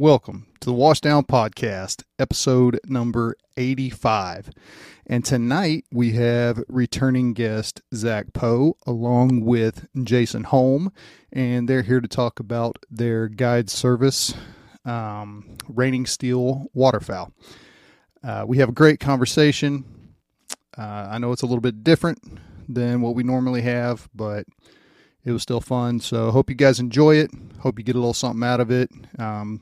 Welcome to the Washdown Podcast, episode number 85. And tonight we have returning guest Zach Poe along with Jason Holm, and they're here to talk about their guide service, um, Raining Steel Waterfowl. Uh, we have a great conversation. Uh, I know it's a little bit different than what we normally have, but it was still fun. So hope you guys enjoy it. Hope you get a little something out of it. Um,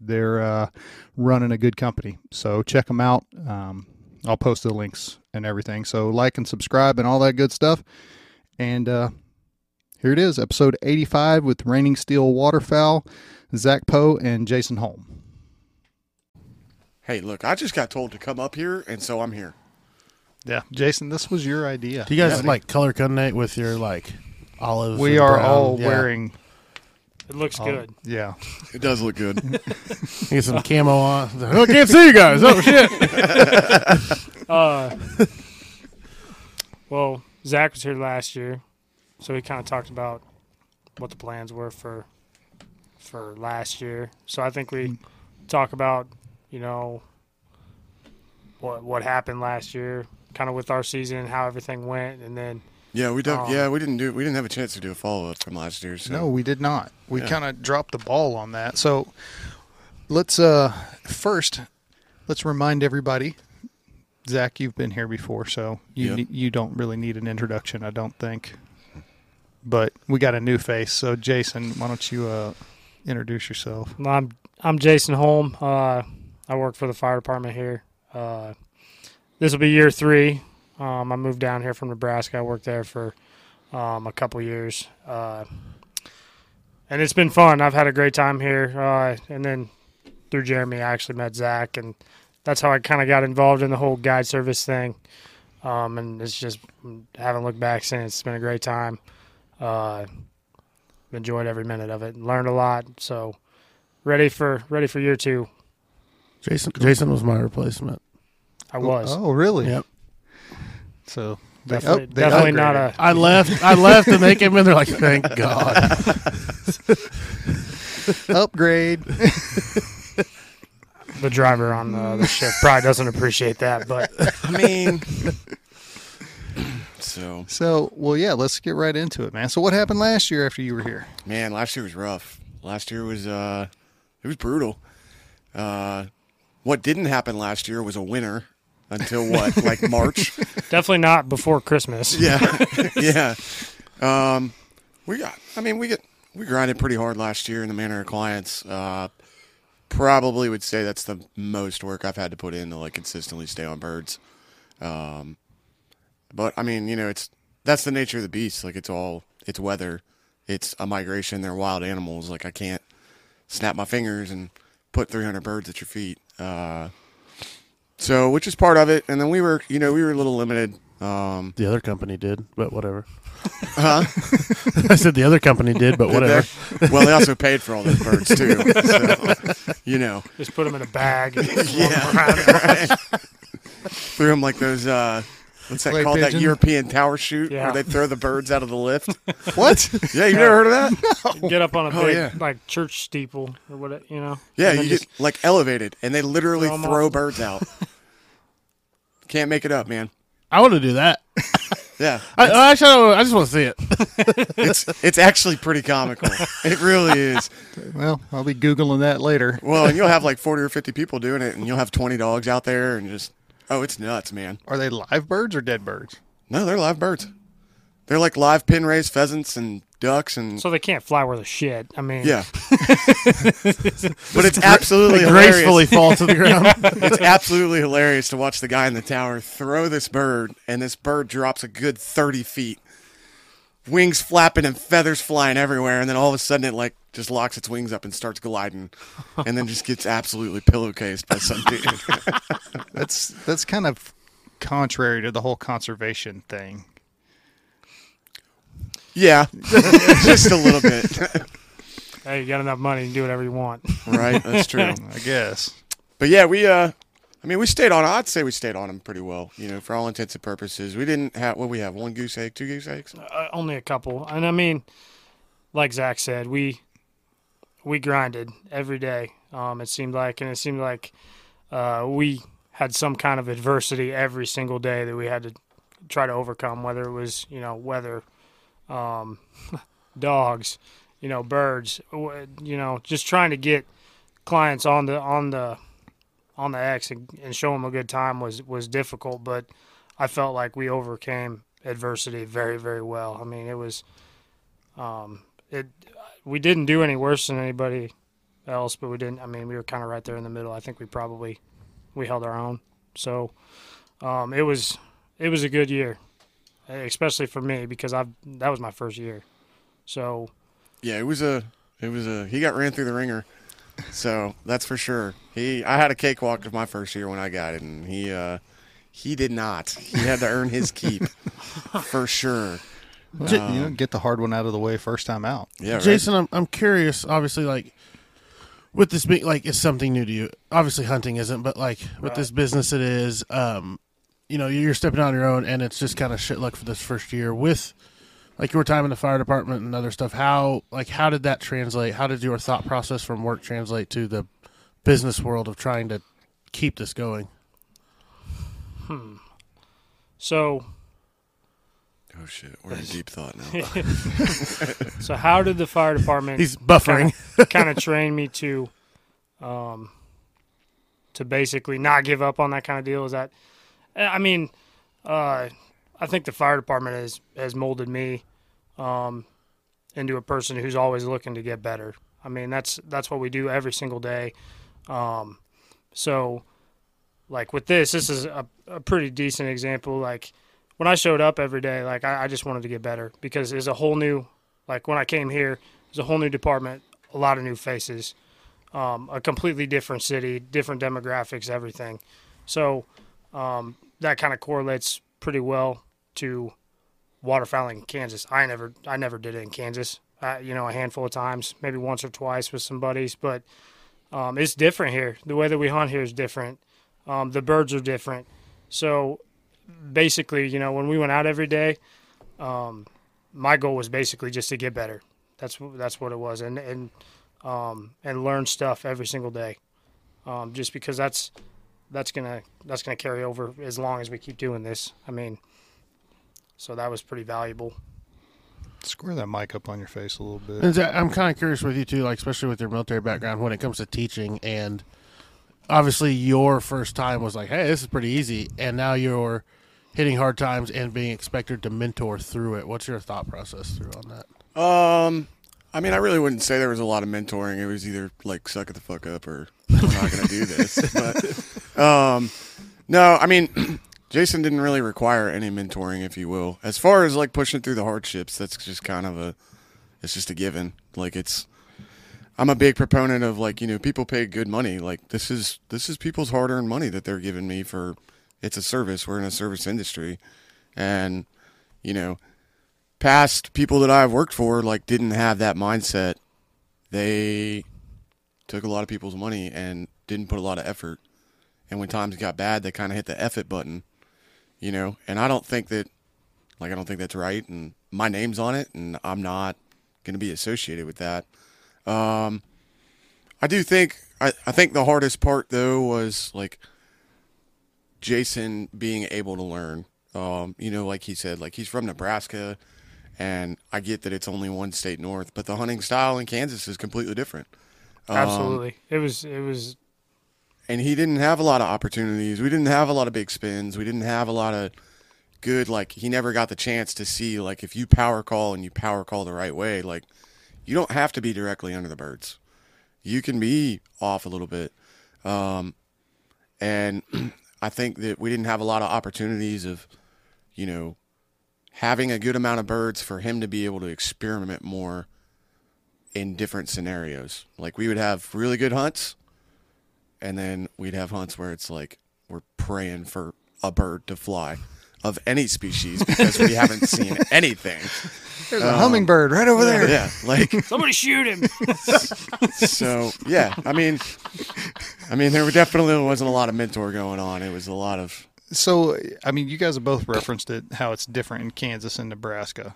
they're uh, running a good company, so check them out. Um, I'll post the links and everything. So like and subscribe and all that good stuff. And uh, here it is, episode 85 with Raining Steel Waterfowl, Zach Poe and Jason Holm. Hey, look, I just got told to come up here, and so I'm here. Yeah, Jason, this was your idea. Do you guys Yeah. like color coordinate with your like olive? we are brown? all Yeah. wearing. It looks all- good. Yeah. It does look good. Get some camo on. Oh, I can't see you guys. Oh shit! Uh, well, Zach was here last year, so we kind of talked about what the plans were for for last year. So I think we talk about you know what what happened last year, kind of with our season, how everything went, and then yeah, we don't. Um, yeah, we didn't do. We didn't have a chance to do a follow up from last year. So No, we did not. We Yeah. kind of dropped the ball on that. So let's uh first let's remind everybody. Zach, you've been here before, so you Yeah. ne- you don't really need an introduction, I don't think. But we got a new face, so Jason, why don't you uh introduce yourself? I'm I'm Jason Holm. Uh, I work for the fire department here. Uh, this will be year three. Um, I moved down here from Nebraska. I worked there for um, a couple years, uh, and it's been fun. I've had a great time here. Uh, and then through Jeremy, I actually met Zach, and that's how I kind of got involved in the whole guide service thing. Um, and it's just haven't looked back since. It's been a great time. Uh, enjoyed every minute of it. Learned a lot. So ready for ready for year two. Jason Jason was my replacement. I was Oh, really? Yep. So they, definitely, oh, they definitely not a I left. I left, and they came in. They're like, "Thank God." upgrade. the driver on the, the ship. Probably doesn't appreciate that, but I mean, so so, well, yeah, let's get right into it, man. So, what happened last year after you were here? man, last year was rough. Last year was uh, it was brutal. Uh, what didn't happen last year was a winter until what, like March. definitely not before Christmas. yeah, yeah. Um, we got. I mean, we get we grinded pretty hard last year in the manner of clients. Uh, probably would say that's the most work I've had to put in to like consistently stay on birds. Um, but I mean, you know, it's that's the nature of the beast. Like it's all it's weather, it's a migration. They're wild animals. Like I can't snap my fingers and put 300 birds at your feet. Uh, so which is part of it. And then we were, you know, we were a little limited. Um, The other company did, but whatever. huh? I said the other company did, but whatever. Well, they also paid for all those birds too. So, you know, Just put them in a bag. and yeah, threw them like those. Uh, what's that Clay called? That pigeon? European tower shoot Yeah. where they throw the birds out of the lift. What? Yeah, you never heard of that? Get up on a Oh, big yeah. like church steeple or what you know. Yeah, and you then get like elevated, and they literally Throw 'em throw off. birds out. Can't make it up, man. I want to do that. Yeah, I, I actually, I just want to see it. it's it's actually pretty comical. It really is. well, I'll be googling that later. Well, and you'll have like forty or fifty people doing it, and you'll have twenty dogs out there, and just oh, it's nuts, man. Are they live birds or dead birds? No, they're live birds. They're like live pin raised pheasants and ducks and So they can't fly worth a shit. I mean, yeah. but it's absolutely They gracefully hilarious. fall to the ground. It's absolutely hilarious to watch the guy in the tower throw this bird, and this bird drops a good thirty feet, wings flapping and feathers flying everywhere, and then all of a sudden it like just locks its wings up and starts gliding, and then just gets absolutely pillowcased by some dude. That's that's kind of contrary to the whole conservation thing. Yeah, just a little bit. hey, you got enough money, you can do whatever you want. right, that's true. I guess. But yeah, we uh I mean we stayed on I'd say we stayed on them pretty well, you know, for all intents and purposes. We didn't have what we have, one goose egg, two goose eggs. Uh, only a couple, and I mean, like Zach said, we we grinded every day. Um, it seemed like, and it seemed like uh, we had some kind of adversity every single day that we had to try to overcome, whether it was you know weather, um, dogs, you know birds, you know just trying to get clients on the on the on the X and, and show them a good time was was difficult, but I felt like we overcame adversity very very well. I mean it was um, it we didn't do any worse than anybody else, but we didn't. I mean we were kind of right there in the middle. I think we probably we held our own. So um, it was it was a good year, especially for me because I've that was my first year. So Yeah, it was a it was a he got ran through the ringer. So that's for sure. He I had a cakewalk of my first year when I got it and he uh he did not. He had to earn his keep for sure. Well, you know, get the hard one out of the way first time out. Yeah, right? Jason, I'm I'm curious. Obviously, like with this being like it's something new to you. Obviously, hunting isn't, but like with this business, it is. Um, you know, you're stepping on your own, and it's just kind of shit luck for this first year with. Like your time in the fire department and other stuff, how like how did that translate? How did your thought process from work translate to the business world of trying to keep this going? Hmm. So Oh shit, we're in deep thought now. so how did the fire department He's buffering. kind of train me to um to basically not give up on that kind of deal is that i mean uh i think the fire department has has molded me um into a person who's always looking to get better. I mean that's that's what we do every single day. Um so like with this this is a, a pretty decent example. Like when i showed up every day like I, I just wanted to get better because it's a whole new like when i came here it's a whole new department a lot of new faces, um, a completely different city, different demographics, everything. So um, that kind of correlates pretty well to waterfowling in Kansas. I never, I never did it in Kansas. Uh, you know, a handful of times, maybe once or twice with some buddies, but um, it's different here. The way that we hunt here is different. Um, the birds are different. So basically, you know, when we went out every day, um, my goal was basically just to get better. That's that's what it was, and and um, and learn stuff every single day, um, just because that's that's gonna that's gonna carry over as long as we keep doing this. I mean, so that was pretty valuable. Square that mic up on your face a little bit. And Zach, I'm kind of curious with you too, like especially with your military background when it comes to teaching, and obviously your first time was like, "Hey, this is pretty easy," and now you're hitting hard times and being expected to mentor through it. What's your thought process through on that? Um, I mean, I really wouldn't say there was a lot of mentoring. It was either like suck it the fuck up or we're not going to do this. But um, no, I mean, Jason didn't really require any mentoring, if you will. As far as like pushing through the hardships, that's just kind of a, it's just a given. Like it's, I'm a big proponent of like you know people pay good money. Like this is this is people's hard earned money that they're giving me for. It's a service. We're in a service industry, and you know past people that I've worked for like didn't have that mindset. They took a lot of people's money and didn't put a lot of effort. And when times got bad, they kind of hit the it button, you know. And I don't think that, like, I don't think that's right. And my name's on it, and I'm not going to be associated with that. Um, I do think I, I think the hardest part though was like Jason being able to learn. Um, you know, like he said, like he's from Nebraska and I get that it's only one state north, but the hunting style in Kansas is completely different. Um, Absolutely, it was it was and he didn't have a lot of opportunities. We didn't have a lot of big spins. We didn't have a lot of good like he never got the chance to see like if you power call and you power call the right way, like you don't have to be directly under the birds. You can be off a little bit. Um, and I think that we didn't have a lot of opportunities of, you know, having a good amount of birds for him to be able to experiment more in different scenarios. Like we would have really good hunts, and then we'd have hunts where it's like we're praying for a bird to fly of any species because we haven't seen anything. There's a um, hummingbird right over there. Yeah, like somebody shoot him. so. Yeah, I mean, I mean, there definitely wasn't a lot of mentor going on. It was a lot of So, I mean, you guys have both referenced it, how it's different in Kansas and Nebraska.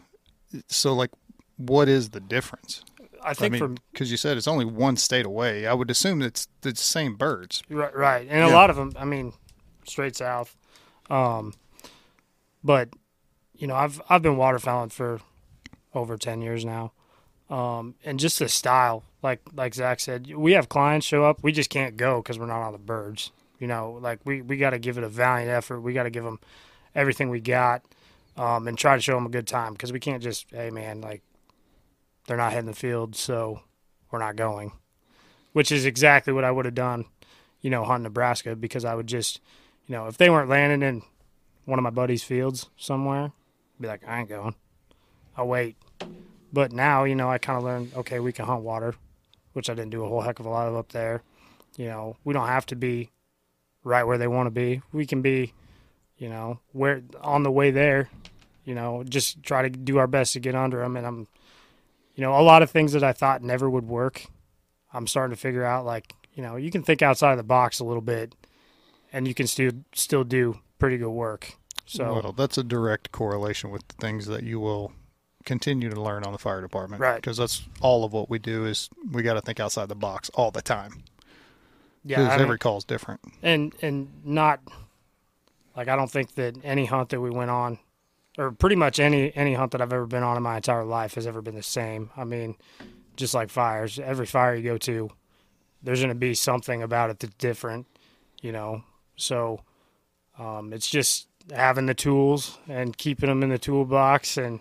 So, like, what is the difference? I I think mean, for because you said it's only one state away, I would assume it's the same birds. Right, right, and a Yeah. lot of them. I mean, straight south. Um, but you know, I've I've been waterfowling for over ten years now, um, and just the style, like like Zach said, we have clients show up. We just can't go because we're not on the birds. You know, like we we got to give it a valiant effort. We got to give them everything we got, um, and try to show them a good time because we can't just hey man like they're not hitting the field, so we're not going. Which is exactly what I would have done you know, hunt Nebraska because I would just, you know, if they weren't landing in one of my buddies' fields somewhere, I'd be like, I ain't going. I'll wait. But now, you know, I kind of learned, okay, we can hunt water, which I didn't do a whole heck of a lot of up there. You know, we don't have to be right where they want to be. We can be, you know, where on the way there, you know, just try to do our best to get under them. And I'm, you know, a lot of things that I thought never would work, I'm starting to figure out like, you know, you can think outside of the box a little bit and you can still still do pretty good work. So well, that's a direct correlation with the things that you will continue to learn on the fire department. Right. Because that's all of what we do is we got to think outside the box all the time. Yeah, Because I mean- every call's different. and and not like I don't think that any hunt that we went on or pretty much any any hunt that I've ever been on in my entire life has ever been the same. I mean, just like fires, every fire you go to, there's going to be something about it that's different, you know. So um, it's just having the tools and keeping them in the toolbox and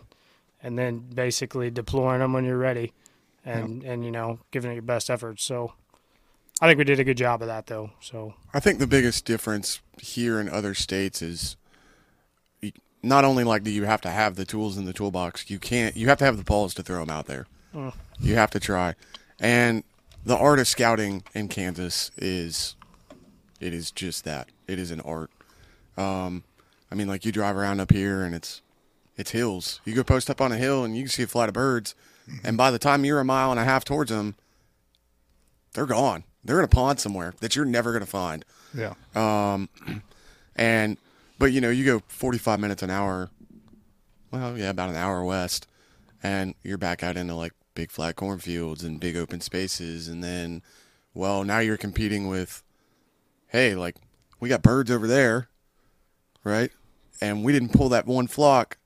and then basically deploying them when you're ready and and you know giving it your best effort. So I think we did a good job of that though. So I think the biggest difference here in other states is not only like do you have to have the tools in the toolbox, you can't. You have to have the balls to throw them out there. You have to try, and the art of scouting in Kansas is, it is just that. It is an art. Um, I mean, like you drive around up here and it's, it's hills. You go post up on a hill and you can see a flight of birds, and by the time you're a mile and a half towards them, they're gone. They're in a pond somewhere that you're never going to find. Yeah. Um, and but you know, you go 45 minutes an hour. Well, yeah, about an hour west, and you're back out into like big flat cornfields and big open spaces, and then, well, now you're competing with, hey, like we got birds over there, right? And we didn't pull that one flock,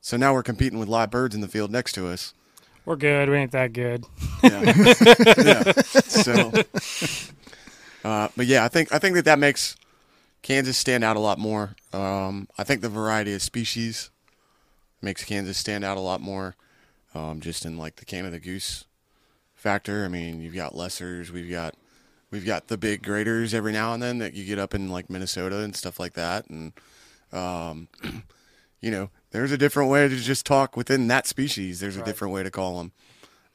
so now we're competing with live birds in the field next to us. We're good. We ain't that good. Yeah. yeah. So, uh, but yeah, I think I think that that makes Kansas stand out a lot more. Um, I think the variety of species makes Kansas stand out a lot more. Um, just in like the Canada goose factor. I mean, you've got lessers, we've got we've got the big greaters every now and then that you get up in like Minnesota and stuff like that, and um, you know, there's a different way to just talk within that species. There's a different way to call them.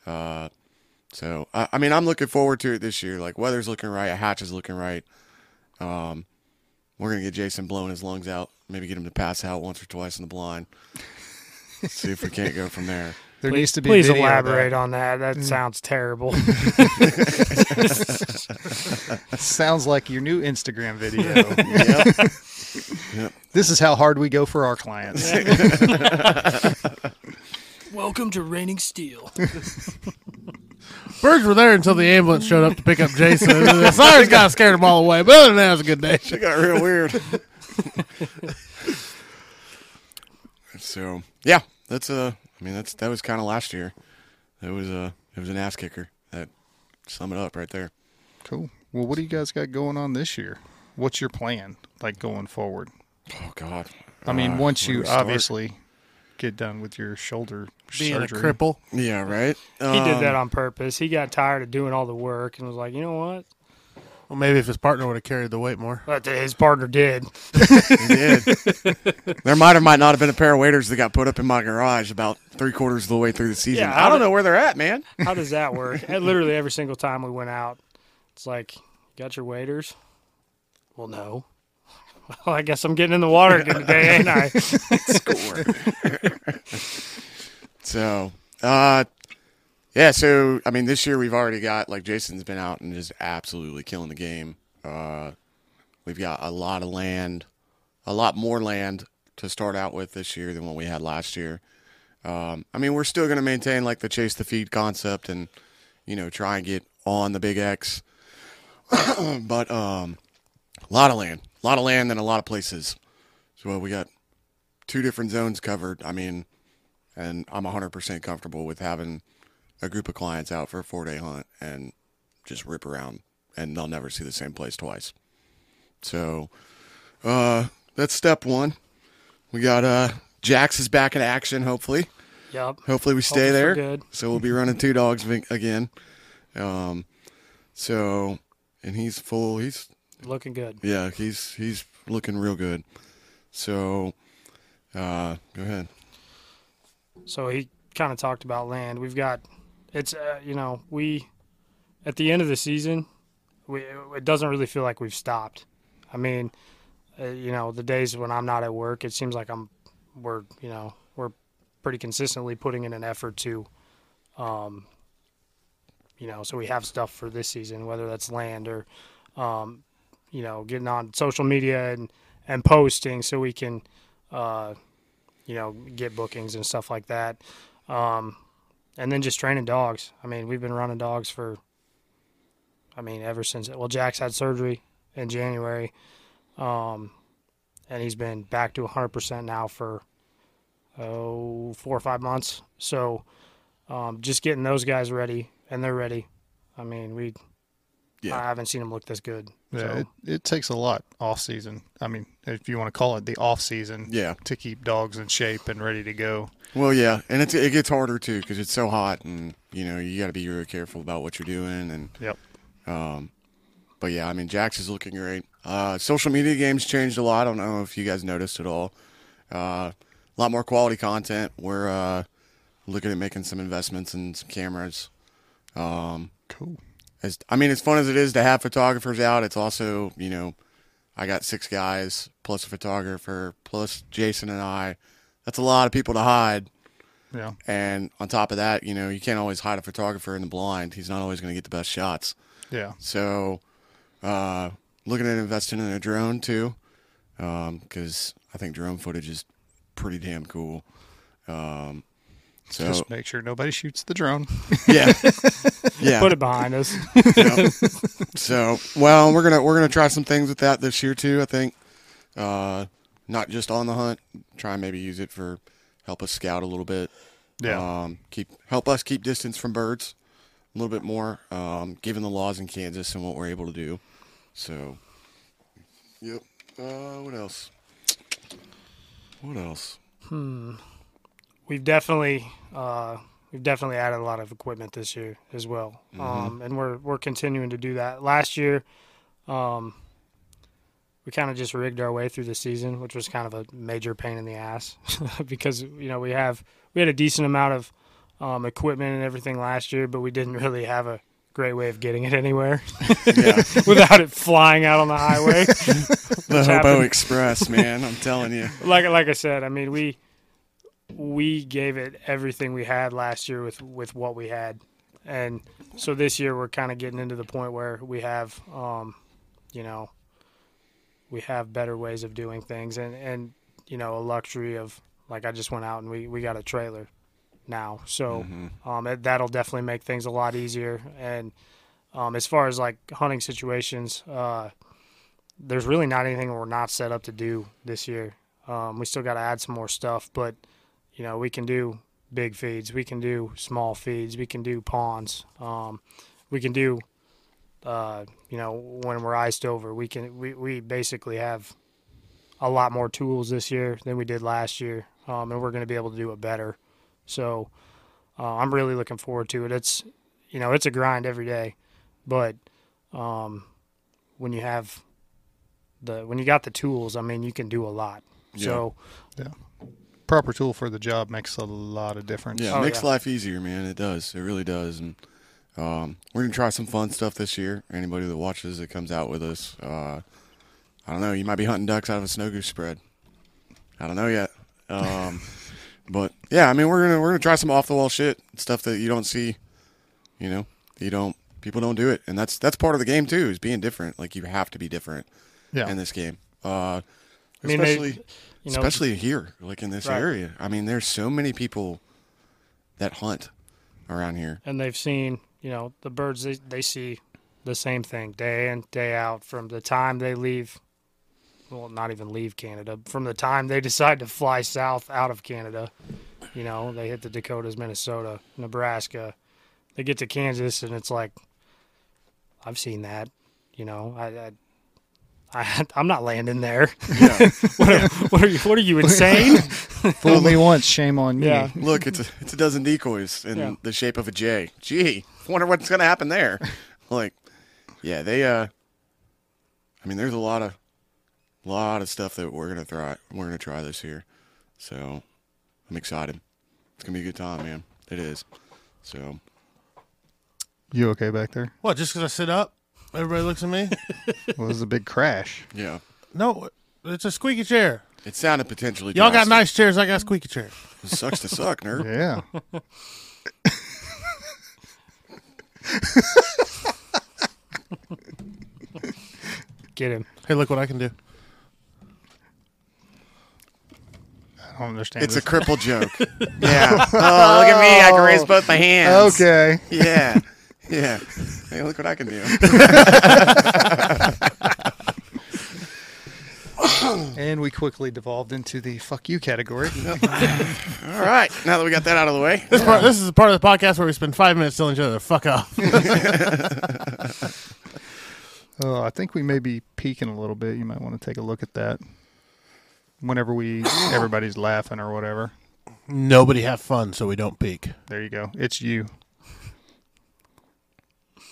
Uh, so I, I mean, I'm looking forward to it this year. Like weather's looking right, a hatch is looking right. Um, we're gonna get Jason blowing his lungs out. Maybe get him to pass out once or twice in the blind. See if we can't go from there. There please, needs to be please video elaborate that. on that. That sounds terrible. Sounds like your new Instagram video. Yep. This is how hard we go for our clients. Welcome to Raining Steel. Birds were there until the ambulance showed up to pick up Jason. the sirens kind of scared them all away. But other than that, it was a good day. It got real weird. so yeah, that's uh I mean that's that was kind of last year. It was a it was an ass kicker. That sum it up right there. Cool. Well, what do you guys got going on this year? What's your plan, like going forward? Oh God. I mean, Uh, once you we start? obviously get done with your shoulder Being surgery. a cripple. Yeah, right. He did Um, that on purpose. He got tired of doing all the work and was like, you know what? Well, maybe if his partner would have carried the weight more. But his partner did. He did. there might or might not have been a pair of waders that got put up in my garage about three quarters of the way through the season. Yeah, I don't did- know where they're at, man. How does that work? and literally every single time we went out, it's like, got your waders? Well, no. Well, I guess I'm getting in the water again today, ain't I? Score. so, uh, yeah. So, I mean, this year we've already got like Jason's been out and just absolutely killing the game. Uh, we've got a lot of land, a lot more land to start out with this year than what we had last year. Um, I mean, we're still going to maintain like the chase the feed concept and you know, try and get on the big X. but um, a lot of land, a lot of land, and a lot of places. So we got two different zones covered. I mean, and I'm 100% comfortable with having a group of clients out for a four day hunt and just rip around, and they'll never see the same place twice. So uh, that's step one. We got uh, Jax is back in action. Hopefully, Yep. hopefully we stay Hopefully there. good. So we'll be running two dogs again. Um, so and he's full. He's Looking good. yeah, he's he's looking real good. So, uh, go ahead. So he kind of talked about land. We've got it's uh, you know we at the end of the season, we it doesn't really feel like we've stopped. I mean, uh, you know, the days when I'm not at work, it seems like I'm we're you know we're pretty consistently putting in an effort to, um, you know, so we have stuff for this season, whether that's land or, um, you know, getting on social media and and posting so we can. Uh, you know, get bookings and stuff like that. Um, and then just training dogs. I mean, we've been running dogs for, I mean, ever since, well, Jax had surgery in January. Um, and he's been back to 100% now for, oh, four or five months. So um, just getting those guys ready, and they're ready. I mean, we, Yeah. I haven't seen them look this good. Yeah, So, it, it takes a lot off season. I mean, if you want to call it the off season, Yeah. to keep dogs in shape and ready to go. Well, yeah, and it's it gets harder too because it's so hot, and you know you got to be really careful about what you're doing. And Yep. um, but yeah, I mean Jax is looking great. Uh, social media games changed a lot. I don't know if you guys noticed at all. Uh, a lot more quality content. We're uh, looking at making some investments in some cameras. Um, Cool. As I mean, as fun as it is to have photographers out, it's also you know, I got six guys plus a photographer plus Jason and I. That's a lot of people to hide. Yeah. And on top of that, you know, you can't always hide a photographer in the blind. He's not always going to get the best shots. Yeah. So, uh, looking at investing in a drone too, because I think drone footage is pretty damn cool. Um, so Just make sure nobody shoots the drone. yeah, yeah. put it behind us. Yep. so well we're gonna we're gonna try some things with that this year too i think uh not just on the hunt try and maybe use it for help us scout a little bit Yeah. um keep help us keep distance from birds a little bit more um given the laws in kansas and what we're able to do so yep uh what else what else we've definitely uh, we've definitely added a lot of equipment this year as well, um, and we're we're continuing to do that. Last year, um, we kind of just rigged our way through the season, which was kind of a major pain in the ass because you know we have we had a decent amount of um, equipment and everything last year, but we didn't really have a great way of getting it anywhere without it flying out on the highway. the hobo happened? express man i'm telling you like like I said, I mean we we gave it everything we had last year with with what we had, and so this year we're kind of getting into the point where we have, um, you know, we have better ways of doing things, and and you know a luxury of like I just went out and we we got a trailer now, so um, it, that'll definitely make things a lot easier. And um, as far as like hunting situations, uh, there's really not anything we're not set up to do this year. Um, we still got to add some more stuff, but you know we can do big feeds, we can do small feeds, we can do ponds, um, we can do uh, you know when we're iced over, we can we, we basically have a lot more tools this year than we did last year, um, and we're going to be able to do it better. So uh, I'm really looking forward to it. It's you know it's a grind every day, but um, when you have the when you got the tools, I mean you can do a lot. So Proper tool for the job makes a lot of difference. Yeah, Oh, makes yeah. life easier, man. It does. It really does. And um, we're gonna try some fun stuff this year. Anybody that watches that comes out with us, uh, I don't know. You might be hunting ducks out of a snow goose spread. I don't know yet. Um, but yeah, I mean, we're gonna we're gonna try some off the wall shit, stuff that you don't see. You know, you don't. People don't do it, and that's that's part of the game too. Is being different. Like you have to be different Yeah. in this game. Uh, I mean, they- especially you know, especially here, like in this Right. area. I mean, there's so many people that hunt around here. and they've seen you know, the birds they, they see the same thing day in day out from the time they leave. Well, not even leave Canada. From the time they decide to fly south out of Canada, you know, they hit the Dakotas, Minnesota, Nebraska. They get to Kansas, and it's like, I've seen that. You know, I, I I, I'm not landing there. Yeah. what, are, what are you? What are you insane? Fool me once, shame on me. Yeah. Look, it's a, it's a dozen decoys in Yeah. the shape of a J. Gee, wonder what's going to happen there. like, yeah, they. uh I mean, there's a lot of, lot of stuff that we're gonna try. We're gonna try this year, so I'm excited. It's gonna be a good time, man. It is. So You okay back there? What? Just because I sit up, everybody looks at me? Well, it was a big crash. yeah, no, it's a squeaky chair. it sounded potentially. Y'all got nice chairs. I got squeaky chair. It sucks to suck, nerd. Yeah. Get him. Hey, look what I can do. I don't understand. It's a this. cripple joke. yeah. Oh, look at me! I can raise both my hands. okay. Yeah. Yeah. Hey, look what I can do. And we quickly devolved into the fuck you category. All right. Now that we got that out of the way, This, part, this is the part of the podcast where we spend five minutes telling each other to fuck off. Oh, I think we may be peaking a little bit. You might want to take a look at that. Whenever we everybody's laughing or whatever. Nobody have fun so we don't peak. There you go. It's you.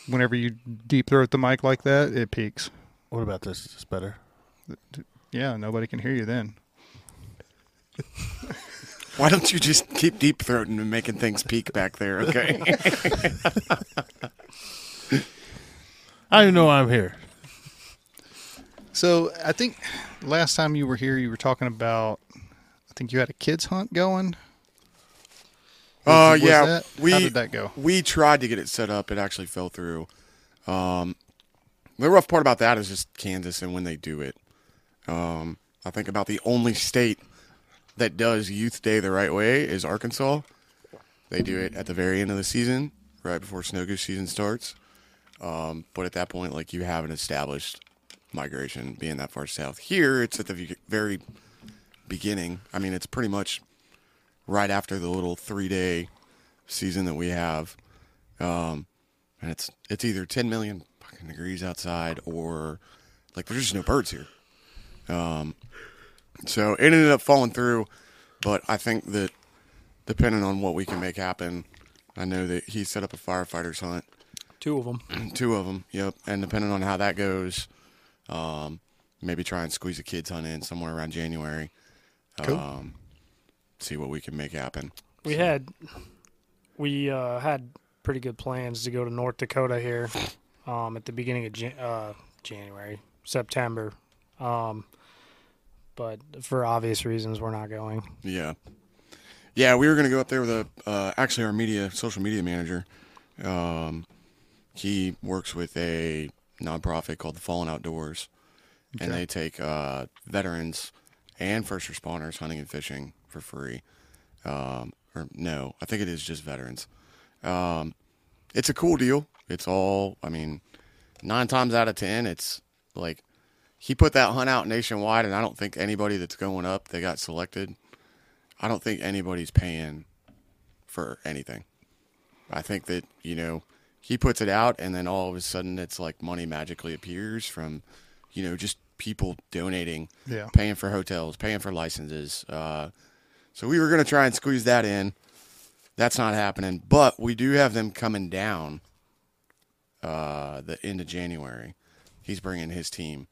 Whenever you deep throat the mic like that, it peaks. What about this? Is this better? Yeah, nobody can hear you then. why don't you just keep deep throating and making things peak back there? Okay. I don't even know why I'm here. So I think last time you were here, you were talking about. I think you had a kids hunt going. Oh Was yeah. that- we how did that go? we tried to get it set up. It actually fell through. Um, the rough part about that is just Kansas and when they do it. Um, I think about the only state that does Youth Day the right way is Arkansas. They do it at the very end of the season, right before snow goose season starts. Um, but at that point, like you have an established migration being that far south. Here, it's at the very beginning. I mean, it's pretty much right after the little three day season that we have. Um, and it's it's either 10 million fucking degrees outside or like there's just no birds here. Um, so it ended up falling through, but I think that depending on what we can make happen, I know that he set up a firefighters hunt, Two of them. two of them. Yep, and depending on how that goes, um, maybe try and squeeze a kids hunt in somewhere around January. Cool. Um, see what we can make happen. We had we uh, had pretty good plans to go to North Dakota here um, at the beginning of Jan- uh, January, September, um, but for obvious reasons, we're not going. Yeah. Yeah, we were going to go up there with a uh, actually our media social media manager. Um, he works with a nonprofit called the Fallen Outdoors, and they take uh, veterans and first responders hunting and fishing for free. Um, or no, I think it is just veterans. Um, it's a cool deal. It's all, I mean, nine times out of ten, it's like he put that hunt out nationwide, and I don't think anybody that's going up they got selected, I don't think anybody's paying for anything. I think that you know he puts it out, and then all of a sudden it's like money magically appears from, you know, just people donating, Yeah. paying for hotels, paying for licenses. Uh, so we were going to try and squeeze that in. That's not happening, but we do have them coming down uh, the end of January. He's bringing his team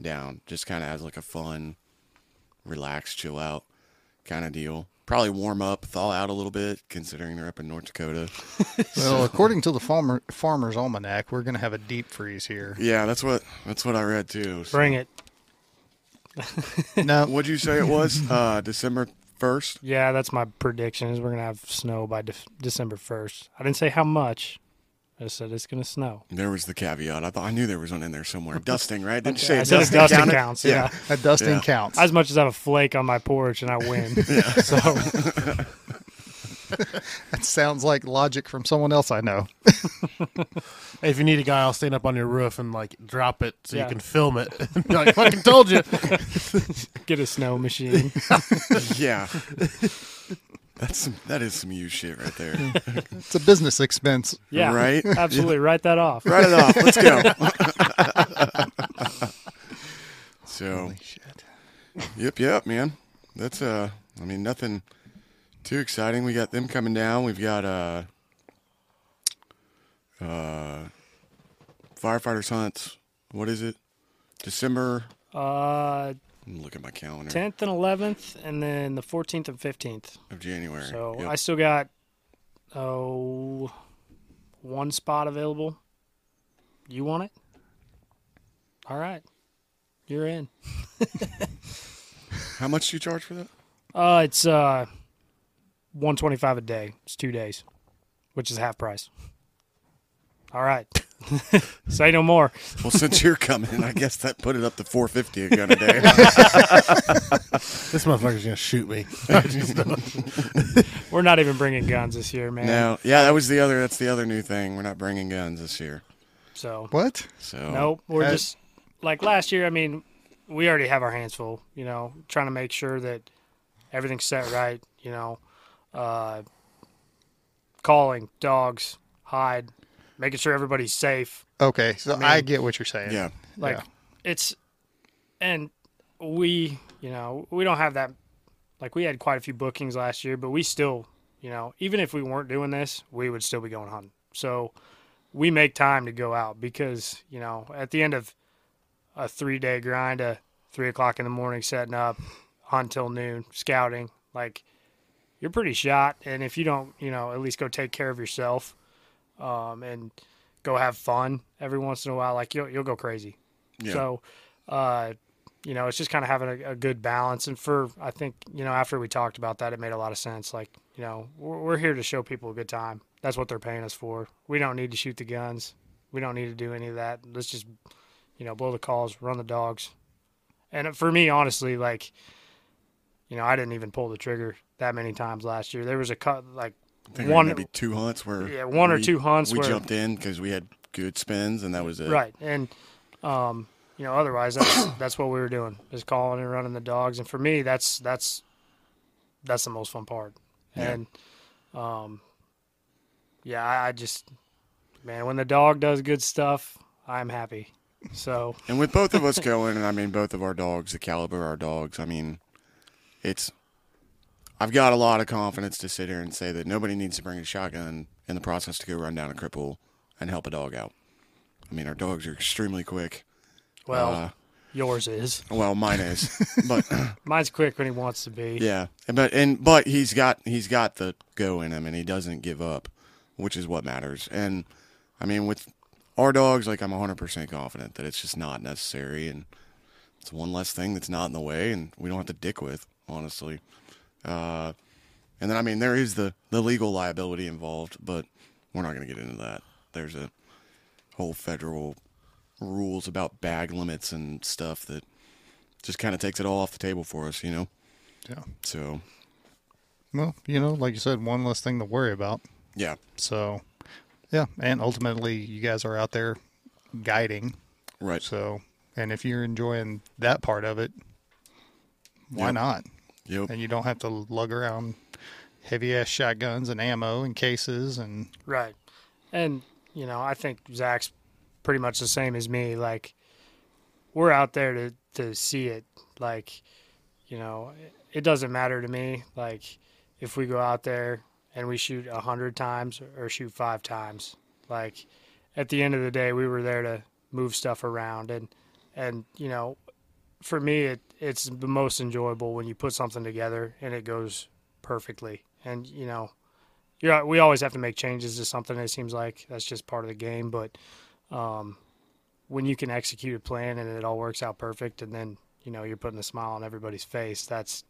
down, just kind of as like a fun, relax, chill out kind of deal. Probably warm up, thaw out a little bit, considering they're up in North Dakota. Well, according to the farmer farmer's almanac, we're going to have a deep freeze here. Yeah, that's what that's what I read too. So- Bring it. No, What'd you say it was? Uh, December first. Yeah, that's my prediction. Is we're gonna have snow by Def December first. I didn't say how much. I just said it's gonna snow. There was the caveat. I thought I knew there was one in there somewhere. Dusting, right? Didn't you say I said dusting, dusting counted? counts. Yeah. a dusting Yeah. counts. As much as I have a flake on my porch and I win. So That sounds like logic from someone else I know. Hey, if you need a guy, I'll stand up on your roof and like drop it so Yeah. you can film it. Be like, fucking told you. Get a snow machine. yeah. That's some, that is some you shit right there. It's a business expense. Yeah, Right? Absolutely, write that off. Write it off. Let's go. so, Holy shit. yep, yep, man. That's uh, I mean, nothing too exciting. We got them coming down. We've got uh, uh, firefighters hunts. What is it? December. Uh, Look at my calendar 10th and 11th, and then the 14th and 15th. of January. So Yep. I still got oh one spot available. You want it? All right, you're in. How much do you charge for that? Uh, it's uh, one twenty five a day. It's two days, which is half price. All right, say no more. Well, since you're coming, I guess that put it up to four fifty a gun a day. This motherfucker's gonna shoot me. I just know. We're not even bringing guns this year, man. no, yeah, that was the other. That's the other new thing. We're not bringing guns this year. So What? So Nope. We're just like last year. I mean, we already have our hands full. You know, trying to make sure that everything's set right. You know, uh, calling dogs, hide, making sure everybody's safe. Okay, so I, mean- get what you're saying. yeah, Like Yeah. it's, and we, you know, we don't have that. Like we had quite a few bookings last year, but we still, you know, even if we weren't doing this, we would still be going hunting. So we make time to go out because you know at the end of a three day grind, a three o'clock in the morning setting up, hunt till noon, scouting, like you're pretty shot. And if you don't, you know, at least go take care of yourself, um, and go have fun every once in a while, like you'll you'll go crazy. yeah. So, uh, you know, it's just kind of having a, a good balance. And for, I think, you know, after we talked about that, it made a lot of sense. Like, you know, we're, we're here to show people a good time. That's what they're paying us for. We don't need to shoot the guns. We don't need to do any of that. Let's just, you know, blow the calls, run the dogs. And for me, honestly, like, you know, I didn't even pull the trigger that many times last year. There was a cut, like, one- maybe two hunts where Yeah, one or two hunts where we where- jumped in because we had good spins and that was it. Right. And um, you know, otherwise that's that's what we were doing. Is calling and running the dogs. And for me that's that's that's the most fun part. Yeah. And um yeah, I, I just man, when the dog does good stuff, I'm happy. So And with both of us going, and I mean both of our dogs, the caliber of our dogs, I mean, it's. I've got a lot of confidence to sit here and say that nobody needs to bring a shotgun in the process to go run down a cripple and help a dog out. I mean, our dogs are extremely quick. well, Uh, yours is. well, mine is, but Mine's quick when he wants to be. yeah, but and but he's got he's got the go in him, and he doesn't give up, which is what matters. And I mean, with our dogs, like I'm 100 percent confident that it's just not necessary, and it's one less thing that's not in the way, and we don't have to dick with, honestly. Uh, and then I mean, there is the the legal liability involved, but we're not going to get into that. There's a whole federal rules about bag limits and stuff that just kind of takes it all off the table for us, you know. Yeah. So Well, you know, like you said, one less thing to worry about. yeah, So, yeah, and ultimately, you guys are out there guiding. right. So, and if you're enjoying that part of it, why Yep. not? Yep. And you don't have to lug around heavy ass shotguns and ammo and cases and Right. And, you know, I think Zach's pretty much the same as me. Like, we're out there to, to see it. Like, you know, it, it doesn't matter to me. Like, if we go out there and we shoot a hundred times or shoot five times, like, at the end of the day, we were there to move stuff around. And, and, you know, for me, it, it's the most enjoyable when you put something together and it goes perfectly. And, you know, you're, we always have to make changes to something. It seems like that's just part of the game. But um, when you can execute a plan and it all works out perfect, and then you know you're putting a smile on everybody's face, that's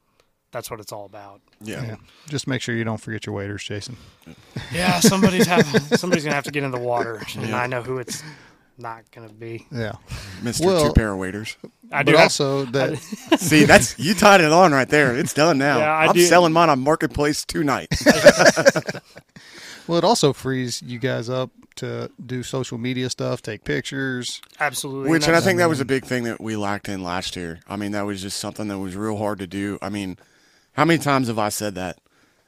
that's what it's all about. Yeah. yeah. Just make sure you don't forget your waders, Jason. Yeah, somebody's have somebody's gonna have to get in the water, and Yeah. I know who it's not gonna be. Yeah. Mister Well- Two Pair of Waders. I do but have- also that See, that's you tied it on right there. It's done now. Yeah, I I'm do- selling mine on marketplace tonight. well, it also frees you guys up to do social media stuff, take pictures. absolutely. Which, and I that's- think that was a big thing that we lacked in last year. I mean, that was just something that was real hard to do. I mean, how many times have I said that?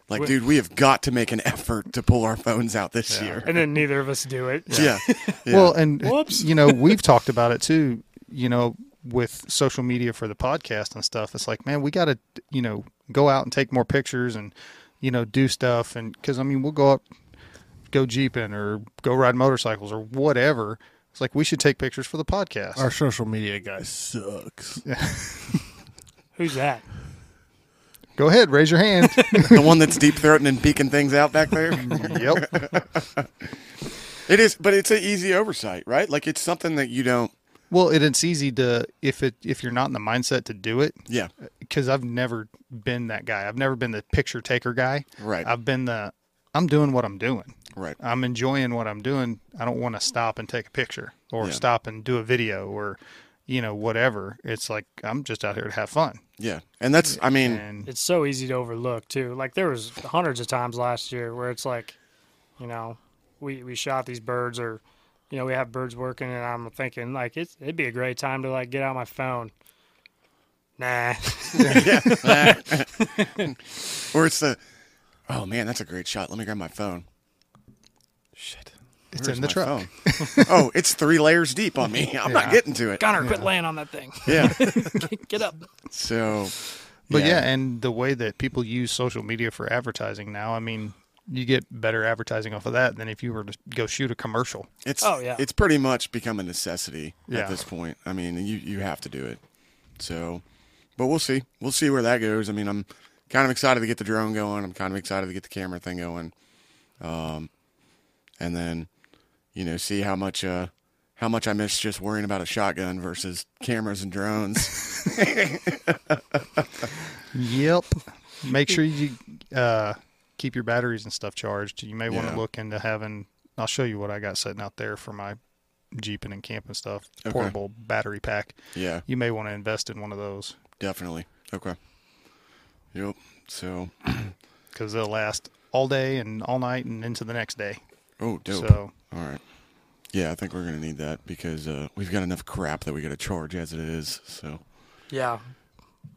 Like, We- dude, we have got to make an effort to pull our phones out this year. and then neither of us do it. Yeah. yeah. Well, and Whoops. you know, we've talked about it too. You know, with social media for the podcast and stuff, it's like, man, we got to, you know, go out and take more pictures and, you know, do stuff. And because I mean, we'll go up, go jeeping or go ride motorcycles or whatever. It's like we should take pictures for the podcast. Our social media guy sucks. Who's that? Go ahead, raise your hand. the one that's deep throating and peeking things out back there. yep. It is, but it's an easy oversight, right? Like, it's something that you don't. Well, it, it's easy to if it if you're not in the mindset to do it. Yeah. because I've never been that guy. I've never been the picture taker guy. Right. I've been the I'm doing what I'm doing. Right. I'm enjoying what I'm doing. I don't want to stop and take a picture or Yeah. stop and do a video or you know whatever. It's like I'm just out here to have fun. Yeah. And that's, I mean, And It's so easy to overlook too. Like there was hundreds of times last year where it's like, you know, we we shot these birds or, you know, we have birds working and I'm thinking like it's it'd be a great time to like get out my phone. Nah. or it's the, oh man, that's a great shot. Let me grab my phone. Shit. It's Where's in the my truck. phone? oh, it's three layers deep on me. I'm not getting to it. Connor, quit laying on that thing. Yeah. get up. So, but yeah. and the way that people use social media for advertising now, I mean, you get better advertising off of that than if you were to go shoot a commercial. It's Oh, yeah. it's pretty much become a necessity Yeah. at this point. I mean, you you have to do it. So, but we'll see. We'll see where that goes. I mean, I'm kind of excited to get the drone going. I'm kind of excited to get the camera thing going. Um, and then, you know, see how much uh how much I miss just worrying about a shotgun versus cameras and drones. Yep. Make sure you uh, keep your batteries and stuff charged. You may want Yeah. to look into having. I'll show you what I got sitting out there for my jeeping and camping stuff. Okay. Portable battery pack. yeah, You may want to invest in one of those definitely. Okay. Yep. So, because they'll last all day and all night and into the next day. Oh, dope. So All right. Yeah, I think we're gonna need that because uh, we've got enough crap that we got to charge as it is. So Yeah.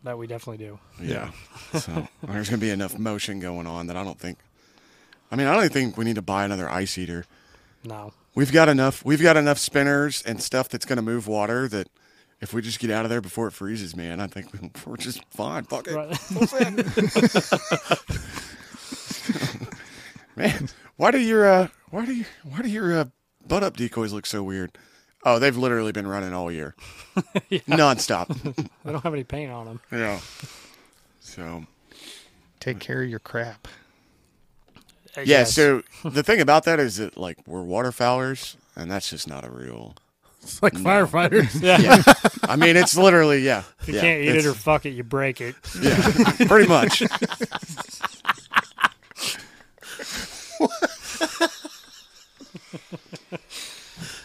That we definitely do. yeah, so there's gonna be enough motion going on that I don't think. I mean, I don't think we need to buy another ice eater. No. We've got enough. We've got enough spinners and stuff that's gonna move water that. If we just get out of there before it freezes, man, I think we're just fine. Fuck it, Right. man. Why do your uh, why do you why do your uh, butt up decoys look so weird? Oh, they've literally been running all year, nonstop. I don't have any paint on them. Yeah. So take care of your crap. I yeah. guess. So the thing about that is that like we're waterfowlers, and that's just not a real. It's like firefighters. yeah. Yeah. I mean, it's literally yeah. If you yeah, can't eat it or fuck it, you break it. yeah, pretty much.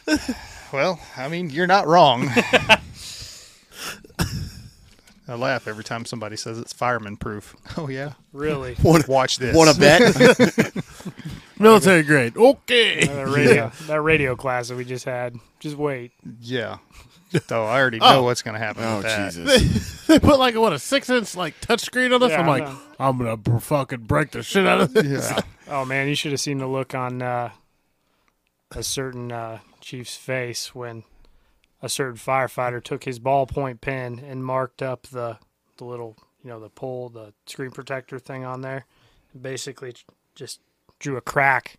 Well, I mean, you're not wrong. I laugh every time somebody says it's fireman proof. Oh yeah, Really. Want watch this. want to bet? Military grade. Okay. that radio that radio class that we just had. Just wait. Yeah. So I already know what's going to happen oh with that. Jesus! they put like what a six inch like touchscreen on this. Yeah, I'm like, know. I'm gonna br- fucking break the shit out of this. Yeah. Oh man, you should have seen the look on uh, a certain uh, chief's face when a certain firefighter took his ballpoint pen and marked up the the little you know the pole the screen protector thing on there, and basically just drew a crack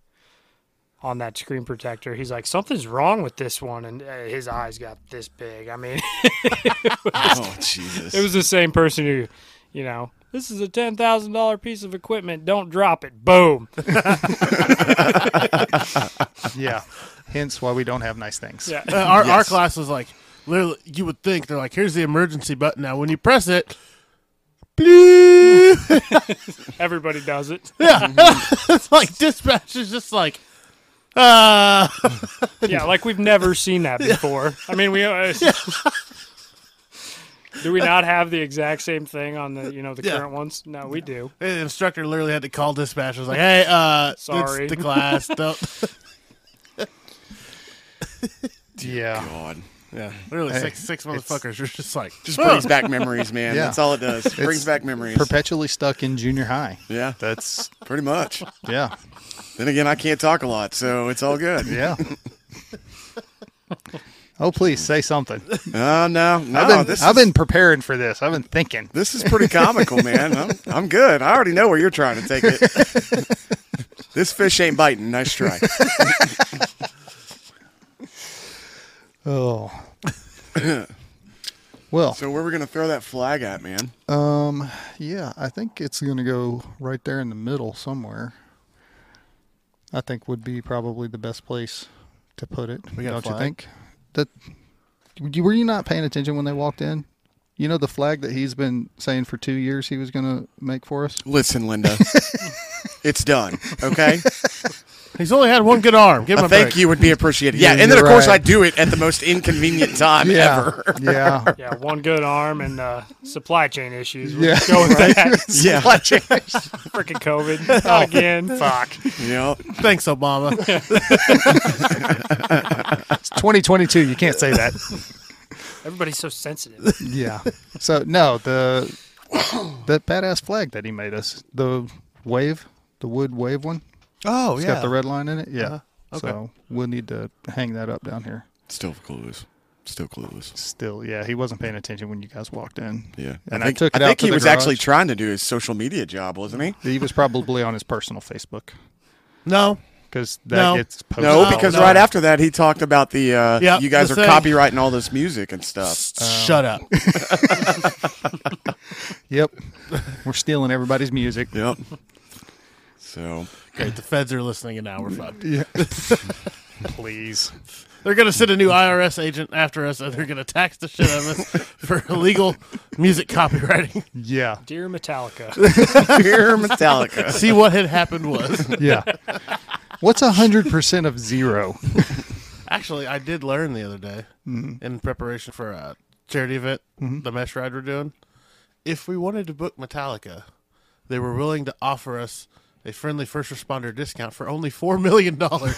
on that screen protector. He's like, something's wrong with this one, and uh, his eyes got this big. I mean, Oh Jesus! it was the same person who, you know. This is a ten thousand dollar piece of equipment. Don't drop it. Boom. Yeah. Hence why we don't have nice things. Yeah. Uh, our our class was like, literally, you would think they're like, here's the emergency button. Now, when you press it, bleep. Everybody does it. yeah, it's like dispatch is just like, Uh, Yeah, like we've never seen that before. I mean, we. Uh, do we not have the exact same thing on the you know the Yeah. current ones? No, we do. the instructor literally had to call dispatch. Was like, "Hey, uh, Sorry. it's the class. Don't." Yeah. God. yeah, literally Hey, six six motherfuckers. You're just like, Just brings back memories, man. Yeah. That's all it does. brings back memories. Perpetually stuck in junior high. yeah, That's pretty much. yeah. Then again, I can't talk a lot, so it's all good. Yeah. Oh, please say something. Uh, no, no. I've been this I've is, been preparing for this. I've been thinking. This is pretty comical, man. I'm, I'm good. I already know where you're trying to take it. this fish ain't biting. Nice try. Oh. well, So where we gonna throw that flag at, man? um, yeah, I think it's going to go right there in the middle somewhere. I think would be probably the best place to put it. We got don't you think? That you- were you not paying attention when they walked in? You know the flag that he's been saying for two years he was going to make for us. Listen, Linda. it's done. Okay. He's only had one good arm. Give him A a thank break. you would be appreciated. Yeah, Yeah, and then of you're course right. I do it at the most inconvenient time ever. yeah, Yeah, one good arm and uh, supply chain issues. We'll yeah. just go with that. Yeah. Freaking COVID. Not again. Fuck. Yeah. Thanks, Obama. It's 2022. You can't say that. Everybody's so sensitive. Yeah. So no, the that badass flag that he made us, the wave, the wood wave one. Oh It's yeah. got the red line in it. Yeah. Uh-huh. Okay. So we'll need to hang that up down here. Still clueless. Still clueless. Still, yeah, he wasn't paying attention when you guys walked in. Yeah. And I I think, took it I out think to he the was actually trying to do his social media job, wasn't he? He was probably on his personal Facebook no, because that No. gets posted. No, No, because no. right after that he talked about the uh Yeah, you guys the are thing. copywriting all this music and stuff. shut up. Yep. We're stealing everybody's music. Yep. So Great, the feds are listening, and now we're fucked. Yeah. Please. They're gonna send a new IRS agent after us, and they're gonna tax the shit out of us for illegal music copywriting. Yeah. Dear Metallica. Dear Metallica. See what had happened was Yeah. What's hundred percent of zero? actually I did learn the other day Mm-hmm. in preparation for a charity event, the mesh ride we're doing. If we wanted to book Metallica, they were willing to offer us a friendly first responder discount for only four million dollars.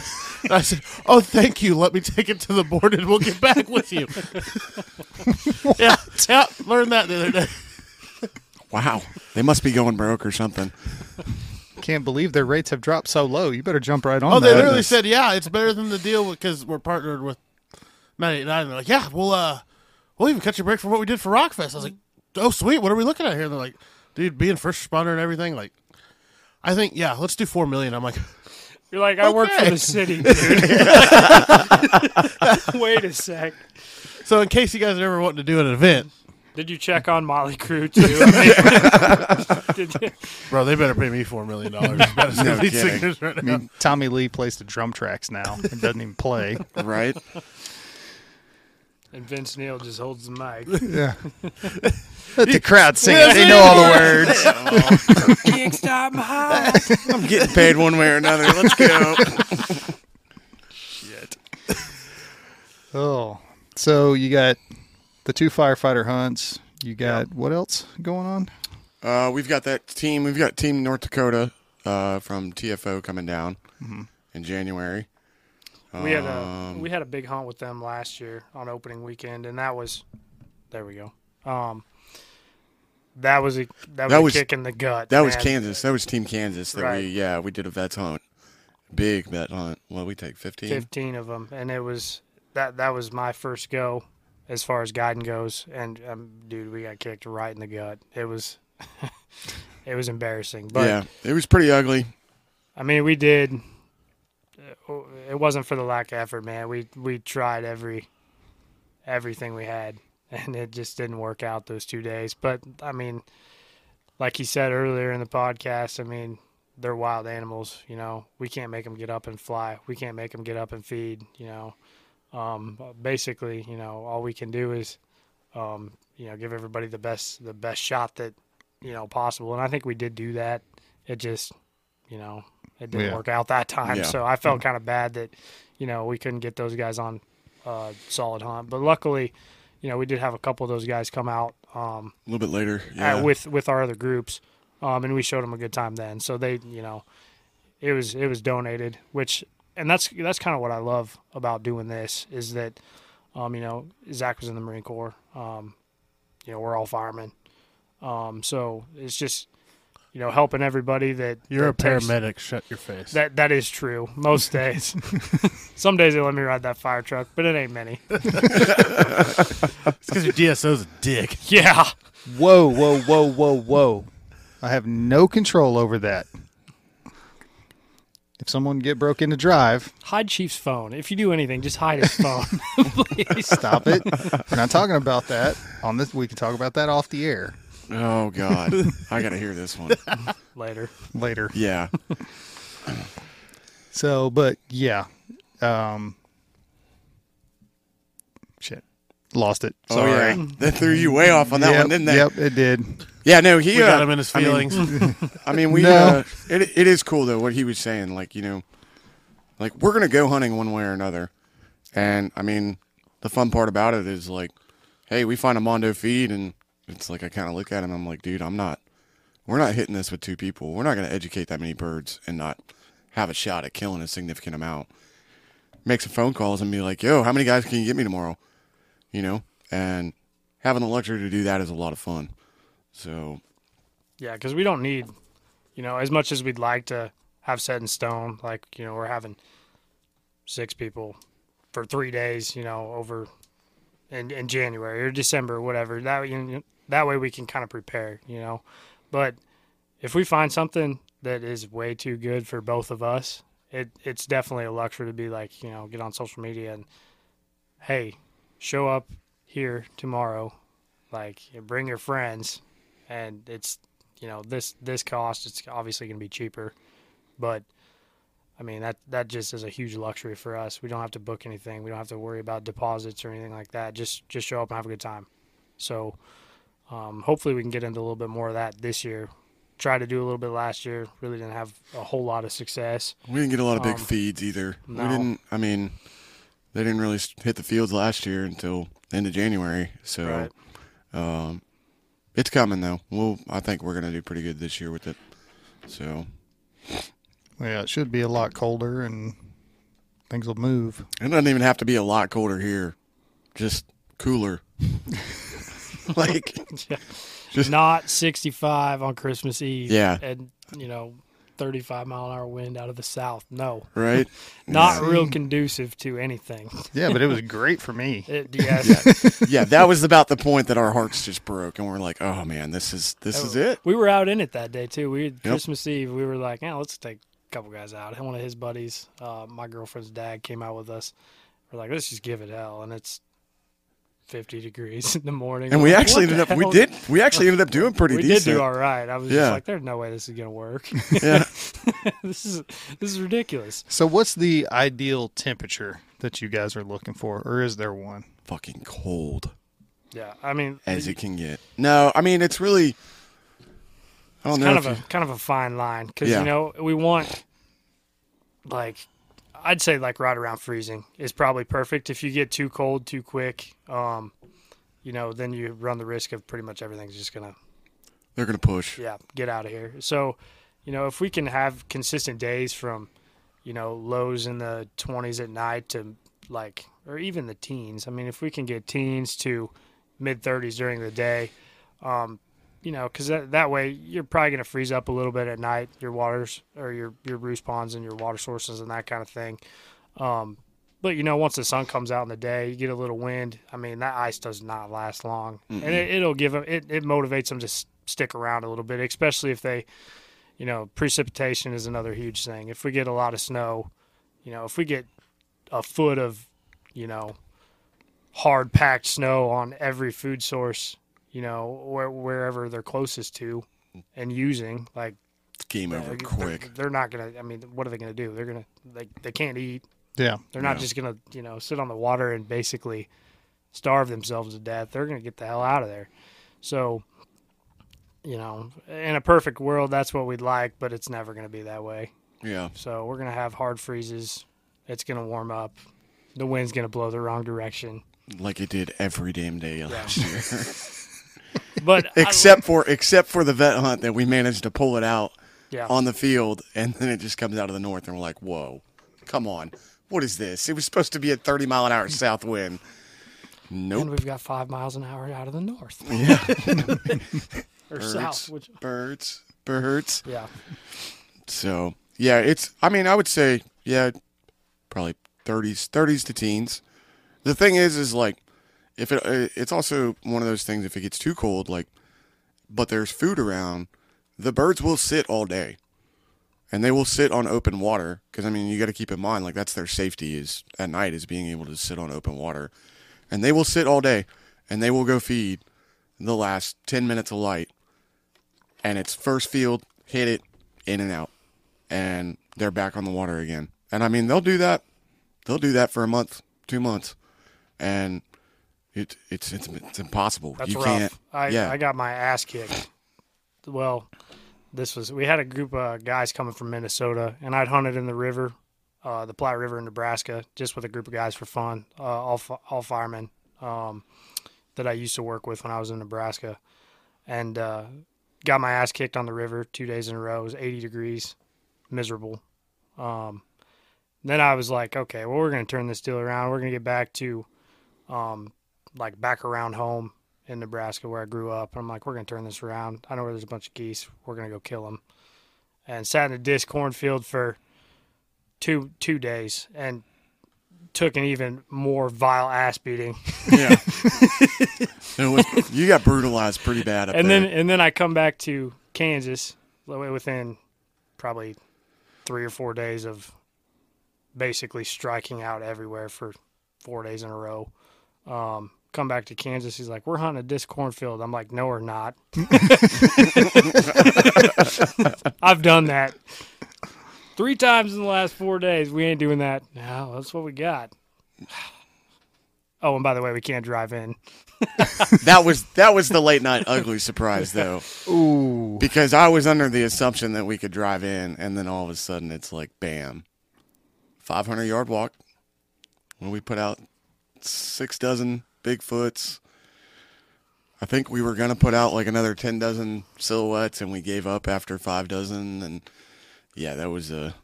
I said, "Oh, thank you. Let me take it to the board, and we'll get back with you." yeah, yeah. Learned that the other day. Wow. They must be going broke or something. Can't believe their rates have dropped so low. You better jump right on Oh, they that. literally said, "Yeah, it's better than the deal because we're partnered with 989." They're like, "Yeah, we'll uh, we'll even cut you a break for what we did for Rockfest." I was like, "Oh, sweet. What are we looking at here?" And they're like, "Dude, being first responder and everything, like." I think yeah, let's do four million. I'm like, You're like, I work for the city, dude. Wait a sec. so in case you guys are ever wanting to do an event, Did you check on Mötley Crüe too? Did you? bro, they better pay me four million dollars. No these kidding. singers right I mean, Tommy Lee plays the drum tracks now. and doesn't even play. Right? And Vince Neil just holds the mic. Yeah. Let the crowd sing it. They know all the words. Can't stop my heart. I'm getting paid one way or another. Let's go. Shit. Oh. So you got the two firefighter hunts. You got what else going on? Uh, we've got that team. We've got Team North Dakota uh, from TFO coming down in January. We had a Um, we had a big hunt with them last year on opening weekend, and that was there we go. Um, that was a that was, That a kick in the gut. That was. Kansas. That was Team Kansas. That Right. we yeah we did a vets hunt, big vet hunt. Well, we take fifteen. Fifteen of them, and it was that that was my first go as far as guiding goes. And um, dude, we got kicked right in the gut. It was it was embarrassing, but yeah, it was pretty ugly. I mean, we did. It wasn't for the lack of effort, man. We we tried every everything we had, and it just didn't work out those two days. But I mean, like he said earlier in the podcast, I mean, they're wild animals. You know, we can't make them get up and fly. We can't make them get up and feed. You know, um, basically, you know, all we can do is, um, you know, give everybody the best the best shot that you know possible. And I think we did do that. It just, you know, it didn't Yeah. work out that time. Yeah. So I felt kind of bad that you know we couldn't get those guys on uh, solid hunt. But luckily, you know we did have a couple of those guys come out um, A little bit later. Yeah. with with our other groups, um, and we showed them a good time then. So they, you know, it was it was donated, which and that's that's kind of what I love about doing this is that, um, you know, Zach was in the Marine Corps, um, you know, we're all firemen, um, so it's just, you know, helping everybody that You're a takes- paramedic. Shut your face. That that is true. Most days, some days they let me ride that fire truck, but it ain't many. it's because your DSO's a dick. Yeah. Whoa, whoa, whoa, whoa, whoa. I have no control over that. If someone get broke into drive, Hide Chief's phone. If you do anything, just hide his phone, please. stop it. We're not talking about that on this. We can talk about that off the air oh God, I gotta hear this one. Later. later. Yeah. So, but yeah, um, shit, lost it. Oh yeah. That threw you way off on that yep, one, didn't they? Yep, it did. Yeah. No, he We got uh, him in his I mean- feelings. I mean, we. No. Uh, it it is cool though what he was saying. Like you know, like we're gonna go hunting one way or another, and I mean, the fun part about it is like, hey, we find a mondo feed, and it's like I kind of look at him. I'm like, dude, I'm not. We're not hitting this with two people. We're not gonna educate that many birds and not have a shot at killing a significant amount. Make some phone calls and be like, yo, how many guys can you get me tomorrow? You know, and having the luxury to do that is a lot of fun. So Yeah, because we don't need, you know, as much as we'd like to have set in stone. Like, you know, we're having six people for three days, you know, over in, in January or December, whatever. That you know, that way we can kind of prepare, you know. But if we find something that is way too good for both of us, it it's definitely a luxury to be like, you know, get on social media and hey, show up here tomorrow, like bring your friends, and it's you know this this cost it's obviously going to be cheaper, but I mean that that just is a huge luxury for us. We don't have to book anything. We don't have to worry about deposits or anything like that. Just just show up and have a good time. So um, hopefully we can get into a little bit more of that this year. Tried to do a little bit last year. Really didn't have a whole lot of success. We didn't get a lot of big Um, feeds either. no. We didn't. I mean, they didn't really hit the fields last year until the end of January. So Right. um, it's coming though. Well, I think we're gonna do pretty good this year with it. So Yeah, it should be a lot colder and things will move. it doesn't even have to be a lot colder here, just cooler. like Just- Not 65 on Christmas Eve. Yeah. And you know, 35 mile an hour wind out of the south. No, right? not Yeah. real conducive to anything. Yeah, but it was great for me. It, yes. yeah, that was about the point that our hearts just broke, and we're like, oh man, this is this is it. We were out in it that day too. We Christmas Eve. We were like, yeah, let's take a couple guys out. And one of his buddies, uh, my girlfriend's dad, came out with us. We're like, let's just give it hell, and it's fifty degrees in the morning. And We're like, actually ended the up we did we actually ended up doing pretty We decent. did do all right. I was Yeah. just like, there's no way this is gonna work. yeah. this is this is ridiculous. So, what's the ideal temperature that you guys are looking for, or is there one? Fucking cold. Yeah, I mean, as it can get. No, I mean it's really. I don't it's know. kind of a you- kind of a fine line because Yeah. you know we want like I'd say like right around freezing is probably perfect. If you get too cold too quick, um, you know, then you run the risk of pretty much everything's just gonna they're gonna push. yeah get out of here. So, you know, if we can have consistent days from you know lows in the 20s at night to like or even the teens. I mean, if we can get teens to mid 30s during the day, um, you know, because that, that way you're probably going to freeze up a little bit at night, your waters or your your roost ponds and your water sources and that kind of thing. Um, but you know, once the sun comes out in the day, you get a little wind. I mean, that ice does not last long, and it, it'll give them it, it motivates them to s- stick around a little bit, especially if they, you know, precipitation is another huge thing. If we get a lot of snow, you know, if we get a foot of, you know, hard packed snow on every food source, you know, where, wherever they're closest to and using, like game over uh, they're- quick. They're not gonna. I mean, what are they gonna do? They're gonna. They they can't eat. Yeah, They're not Yeah. just gonna you know sit on the water and basically starve themselves to death. They're gonna get the hell out of there. So, you know, in a perfect world, that's what we'd like, but it's never gonna be that way. Yeah. So we're gonna have hard freezes. It's gonna warm up. The wind's gonna blow the wrong direction. Like it did every damn day last year. But I- except for except for the vet hunt that we managed to pull it out yeah, on the field and then it just comes out of the north and we're like, Whoa, come on. What is this? It was supposed to be a thirty mile an hour south wind. and Nope. we've got five miles an hour out of the north Yeah. or birds, south. Which, birds, birds. yeah, So yeah, it's. I mean, I would say yeah, probably thirties, thirties to teens. The thing is, is like, if it, it's also one of those things. If it gets too cold, like, but there's food around, the birds will sit all day, and they will sit on open water. Because I mean, you got to keep in mind, like that's their safety is at night is being able to sit on open water, and they will sit all day, and they will go feed the last ten minutes of light, and it's first field, hit it, in and out and they're back on the water again. And I mean, they'll do that. They'll do that for a month, two months, and it, it's it's it's impossible. that's you rough. can't. I yeah. I got my ass kicked. Well, this was we had a group of guys coming from Minnesota, and I'd hunted in the river, uh, the Platte River in Nebraska, just with a group of guys for fun, uh, all all firemen um, that I used to work with when I was in Nebraska, and uh, got my ass kicked on the river two days in a row. It was 80 degrees, miserable. Um, then I was like, okay, well, we're gonna turn this deal around. We're gonna get back to, um, like back around home in Nebraska where I grew up. I'm like, we're gonna turn this around. I know where there's a bunch of geese. We're gonna go kill them. And sat in a disc cornfield for two two days and took an even more vile ass beating. yeah. Was- you got brutalized pretty bad up and there. then and then I come back to Kansas within probably three or four days of basically striking out everywhere for four days in a row. Um, come back to Kansas, he's like, "We're hunting a disc cornfield." I'm like, "No, we're not." I've done that three times in the last four days. We ain't doing that. No, that's what we got. Oh, and by the way, we can't drive in. that was that was the late night ugly surprise though, Ooh. because I was under the assumption that we could drive in, and then all of a sudden it's like, bam, 500 yard walk. When we put out six dozen Bigfoots, I think we were gonna put out like another ten dozen silhouettes, and we gave up after five dozen. And yeah, that was a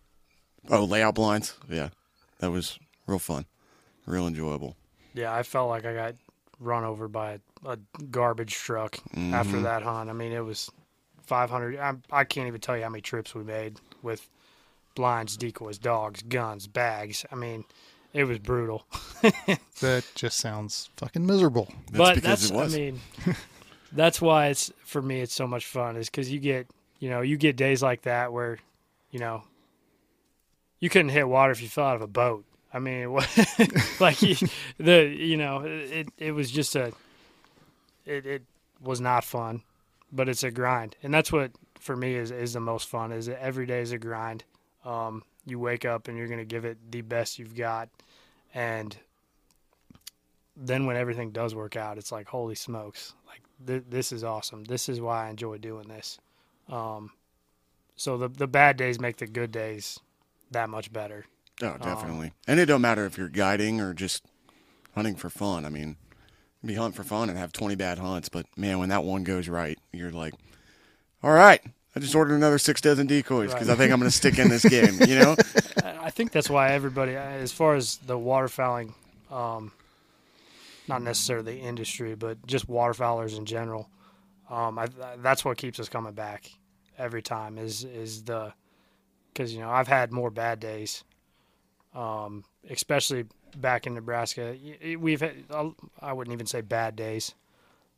oh layout blinds. Yeah, that was real fun, real enjoyable. Yeah, I felt like I got run over by a, a garbage truck after mm-hmm. that hunt. I mean, it was 500. I, I can't even tell you how many trips we made with blinds, decoys, dogs, guns, bags. I mean, it was brutal. That just sounds fucking miserable. That's but because that's, it was. I mean, that's why it's for me. It's so much fun is because you get, you know, you get days like that where, you know, you couldn't hit water if you fell out of a boat. I mean, it was, like you, the you know, it it was just a, it it was not fun, but it's a grind, and that's what for me is is the most fun. Is that every day is a grind. Um, you wake up and you're gonna give it the best you've got, and then when everything does work out, it's like holy smokes! Like th- this is awesome. This is why I enjoy doing this. Um, so the the bad days make the good days that much better. Oh, definitely. and it don't matter if you're guiding or just hunting for fun. I mean, be hunt for fun and have 20 bad hunts, but man, when that one goes right, you're like, all right, I just ordered another six dozen decoys because I think I'm going to stick in this game. You know? Think that's why everybody, as far as the waterfowling, um, not necessarily the industry, but just waterfowlers in general, um, I, that's what keeps us coming back every time. Is is the because you know I've had more bad days, um, especially back in Nebraska. We've had, I wouldn't even say bad days,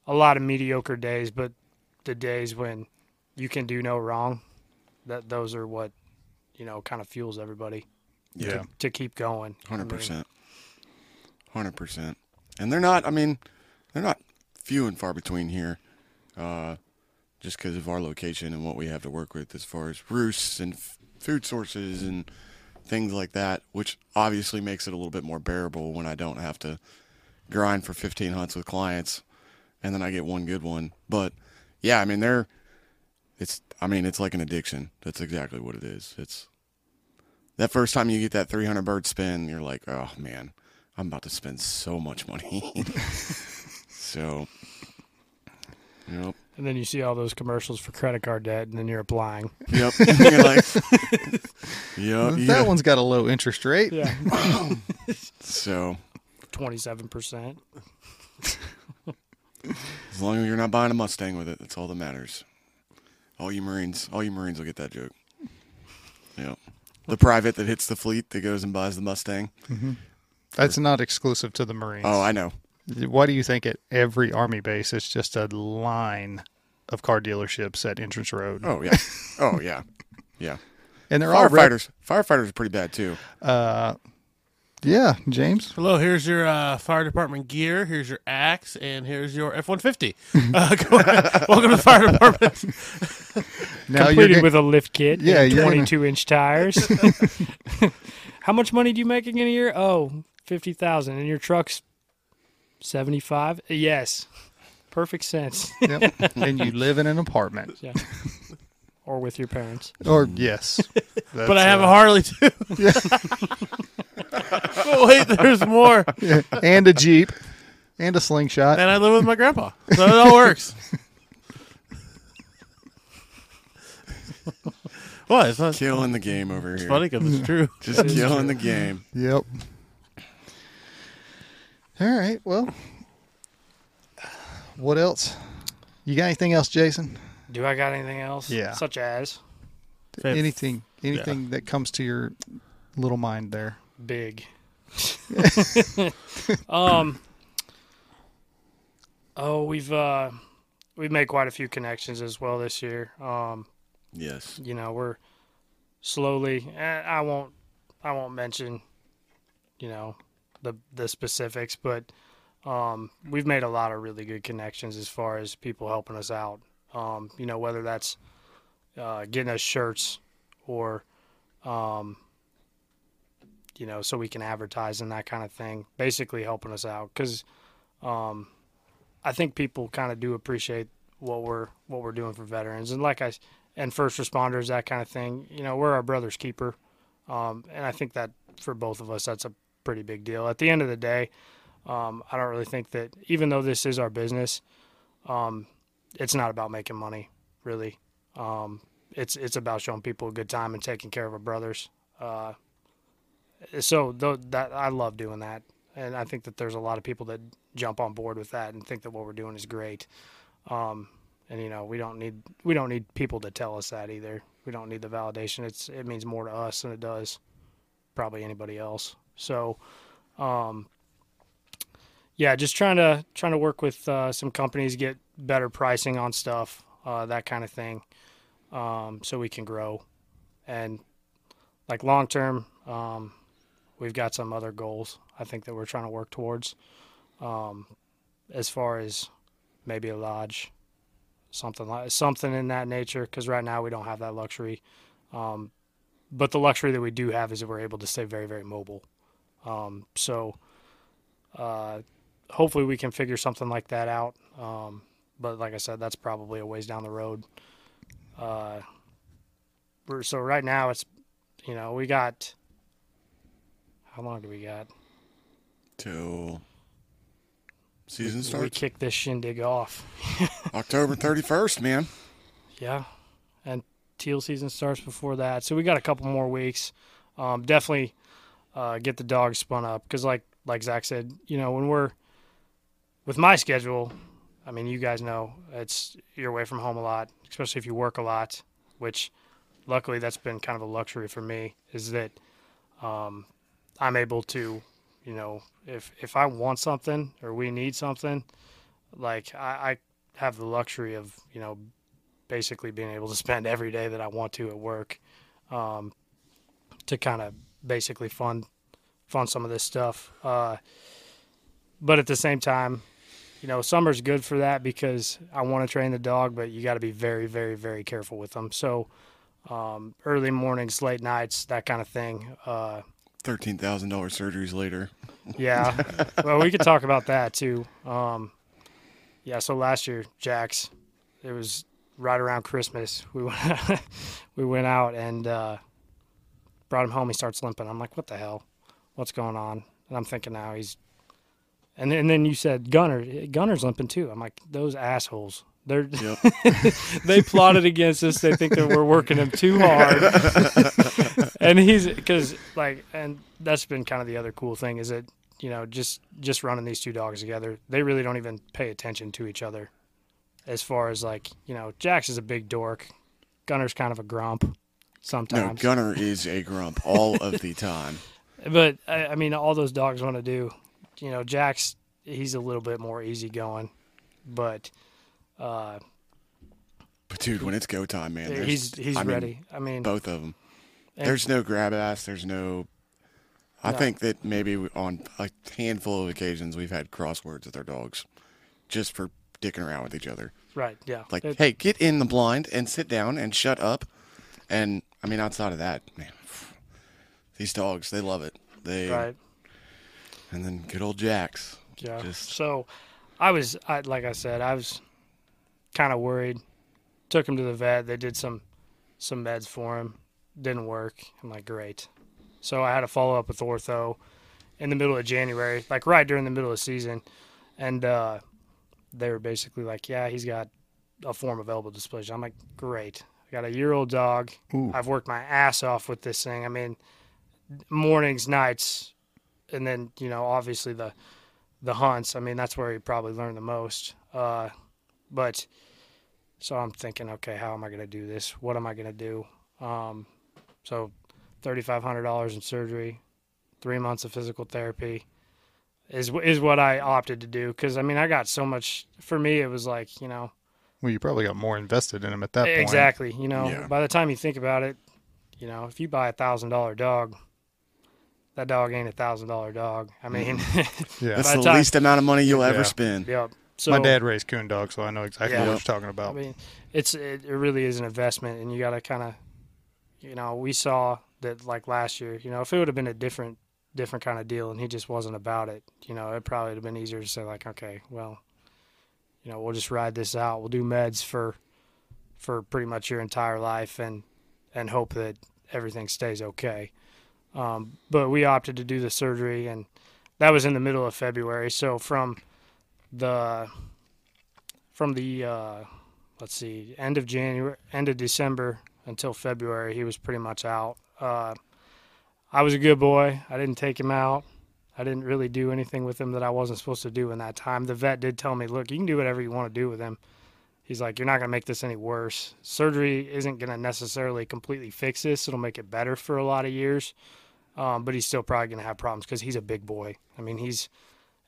a lot of mediocre days, but the days when you can do no wrong, that those are what you know kind of fuels everybody Yeah. to keep going. I Hundred mean, percent, hundred percent. And they're not. I mean, they're not few and far between here, uh, just because of our location and what we have to work with as far as roosts and f- food sources and things like that. Which obviously makes it a little bit more bearable when I don't have to grind for 15 hunts with clients, and then I get one good one. But yeah, I mean they're. It's. I mean it's like an addiction. That's exactly what it is. It's that first time you get that 300 bird spin, you're like, oh man, I'm about to spend so much money. so, yep, And then you see all those commercials for credit card debt, and then you're applying. yep. you're like, yep, that yeah. one's got a low interest rate. Yeah, So, twenty-seven percent. as long as you're not buying a Mustang with it, that's all that matters. All you Marines, all you Marines will get that joke. Yep. The private that hits the fleet that goes and buys the Mustang. That's not exclusive to the Marines. Oh, I know. Why do you think at every Army base it's just a line of car dealerships at Entrance Road? Oh yeah. Oh yeah. Yeah. and they're all rep- Firefighters. Firefighters are pretty bad too. uh, yeah, James. Hello, here's your uh, fire department gear. Here's your axe, and here's your F one fifty. Welcome to the fire department. Now Completed get- with a lift kit. Yeah, and you're gonna- 22 inch tires. How much money do you make in a year? Oh, 50,000. And your truck's 75? Yes. Perfect sense. Yep. and you live in an apartment. yeah. Or with your parents. Or mm. yes, but I have a uh, Harley too. but wait, there's more. a and a jeep and a slingshot. And I live with my grandpa, so it all works. what? It's not it's Killing the game over here. funny because it's true. Just It is killing true. the game. Yep. All right. Well, what else? You got anything else, Jason? Do I got anything else? Yeah. Such as Fav- anything? Anything that comes to your little mind there? big. um. Oh, we've uh, we've made quite a few connections as well this year. Um, Yes. you know we're slowly eh, i won't i won't mention you know the the specifics but um we've made a lot of really good connections as far as people helping us out um you know whether that's uh getting us shirts or um you know so we can advertise and that kind of thing basically helping us out cuz um i think people kind of do appreciate what we're what we're doing for veterans and like I, and first responders, that kind of thing. You know, we're our brother's keeper, um, and I think that for both of us, that's a pretty big deal. At the end of the day, um, I don't really think that even though this is our business, um, it's not about making money, really. Um, it's it's about showing people a good time and taking care of our brothers. Uh, so th- that I love doing that, and I think that there's a lot of people that jump on board with that and think that what we're doing is great. Um, and you know we don't need we don't need people to tell us that either. We don't need the validation. It's it means more to us than it does probably anybody else. So, um, yeah, just trying to trying to work with uh, some companies, get better pricing on stuff, uh, that kind of thing, um, so we can grow. And like long term, um, we've got some other goals I think that we're trying to work towards. Um, as far as maybe a lodge, something like something in that nature. Because right now we don't have that luxury. Um, but the luxury that we do have is that we're able to stay very, very mobile. Um, so uh, hopefully we can figure something like that out. Um, but like I said, that's probably a ways down the road. Uh, so right now it's, you know, we got. How long do we got? Till season We starts We kick this shindig off. October 31st, man. Yeah, and teal season starts before that, so we got a couple more weeks. Um, definitely uh, get the dogs spun up because, like like Zach said, you know when we're with my schedule, I mean you guys know it's you're away from home a lot, especially if you work a lot. Which luckily that's been kind of a luxury for me is that um, I'm able to, you know, if if I want something or we need something, like I, I have the luxury of you know basically being able to spend every day that I want to at work um, to kind of basically fund fund some of this stuff. Uh, but at the same time, you know, summer's good for that because I want to train the dog, but you got to be very, very, very careful with them. So um, early mornings, late nights, that kind of thing. Uh, $13,000 surgeries later. yeah. well, we could talk about that too. Um, yeah. So last year, Jax, it was right around Christmas. We went, we went out and uh, brought him home. He starts limping. I'm like, what the hell? What's going on? And I'm thinking now he's. And then, and then you said Gunner. Gunner's limping too. I'm like, those assholes. They're Yep. they plotted against us. They think that we're working him too hard. and he's because like, and that's been kind of the other cool thing is that you know just just running these two dogs together, they really don't even pay attention to each other. As far as like you know, Jax is a big dork. Gunner's kind of a grump No, sometimes. Gunner is a grump all of the time. But I, I mean, all those dogs want to do, you know, Jax he's a little bit more easygoing, but uh, But dude, when it's go time, man, he's he's I mean, ready. I mean, both of them. There's no grab ass. There's no. I No. think that maybe on a handful of occasions we've had crosswords with our dogs, just for dicking around with each other. right, yeah, Like, It- hey, get in the blind and sit down and shut up. And I mean, outside of that, man, these dogs they love it. They right, and then good old Jax. yeah. Just So, I was, I, like I said, I was kind of worried. Took him to the vet. They did some some meds for him. Didn't work. I'm like, great. So I had to follow up with ortho in the middle of January, like right during the middle of the season, and uh, they were basically like, yeah, he's got a form of elbow dysplasia. I'm like, great. I got a year old dog. Ooh. I've worked my ass off with this thing. I mean, mornings, nights, and then you know, obviously the the hunts. I mean, that's where he probably learned the most. Uh, but so I'm thinking, okay, how am I going to do this? What am I going to do? Um, so thirty five hundred dollars in surgery, three months of physical therapy is is what I opted to do because I mean I got so much. For me, it was like you know Well, you probably got more invested in him at that point. exactly. You know, Yeah. by the time you think about it, you know, if you buy a thousand dollar dog, that dog ain't a thousand dollar dog. I mean, mm. Yeah. that's the the time- least amount of money you'll ever Yeah. spend. yep. So My dad raised coon dogs, so I know exactly Yeah. what you're talking I about. mean, it's it, it really is an investment, and you got to kind of, you know, we saw that like last year. You know, if it would have been a different different kind of deal, and he just wasn't about it, you know, it probably would have been easier to say like, okay, well, you know, we'll just ride this out. We'll do meds for for pretty much your entire life, and and hope that everything stays okay. Um, but we opted to do the surgery, and that was in the middle of February. So from the from the uh, let's see, end of January, end of December until February, he was pretty much out. Uh, I was a good boy. I didn't take him out. I didn't really do anything with him that I wasn't supposed to do in that time. The vet did tell me, look, you can do whatever you want to do with him. He's like, you're not going to make this any worse. Surgery isn't going to necessarily completely fix this. It'll make it better for a lot of years. Um, but he's still probably going to have problems because he's a big boy. I mean, he's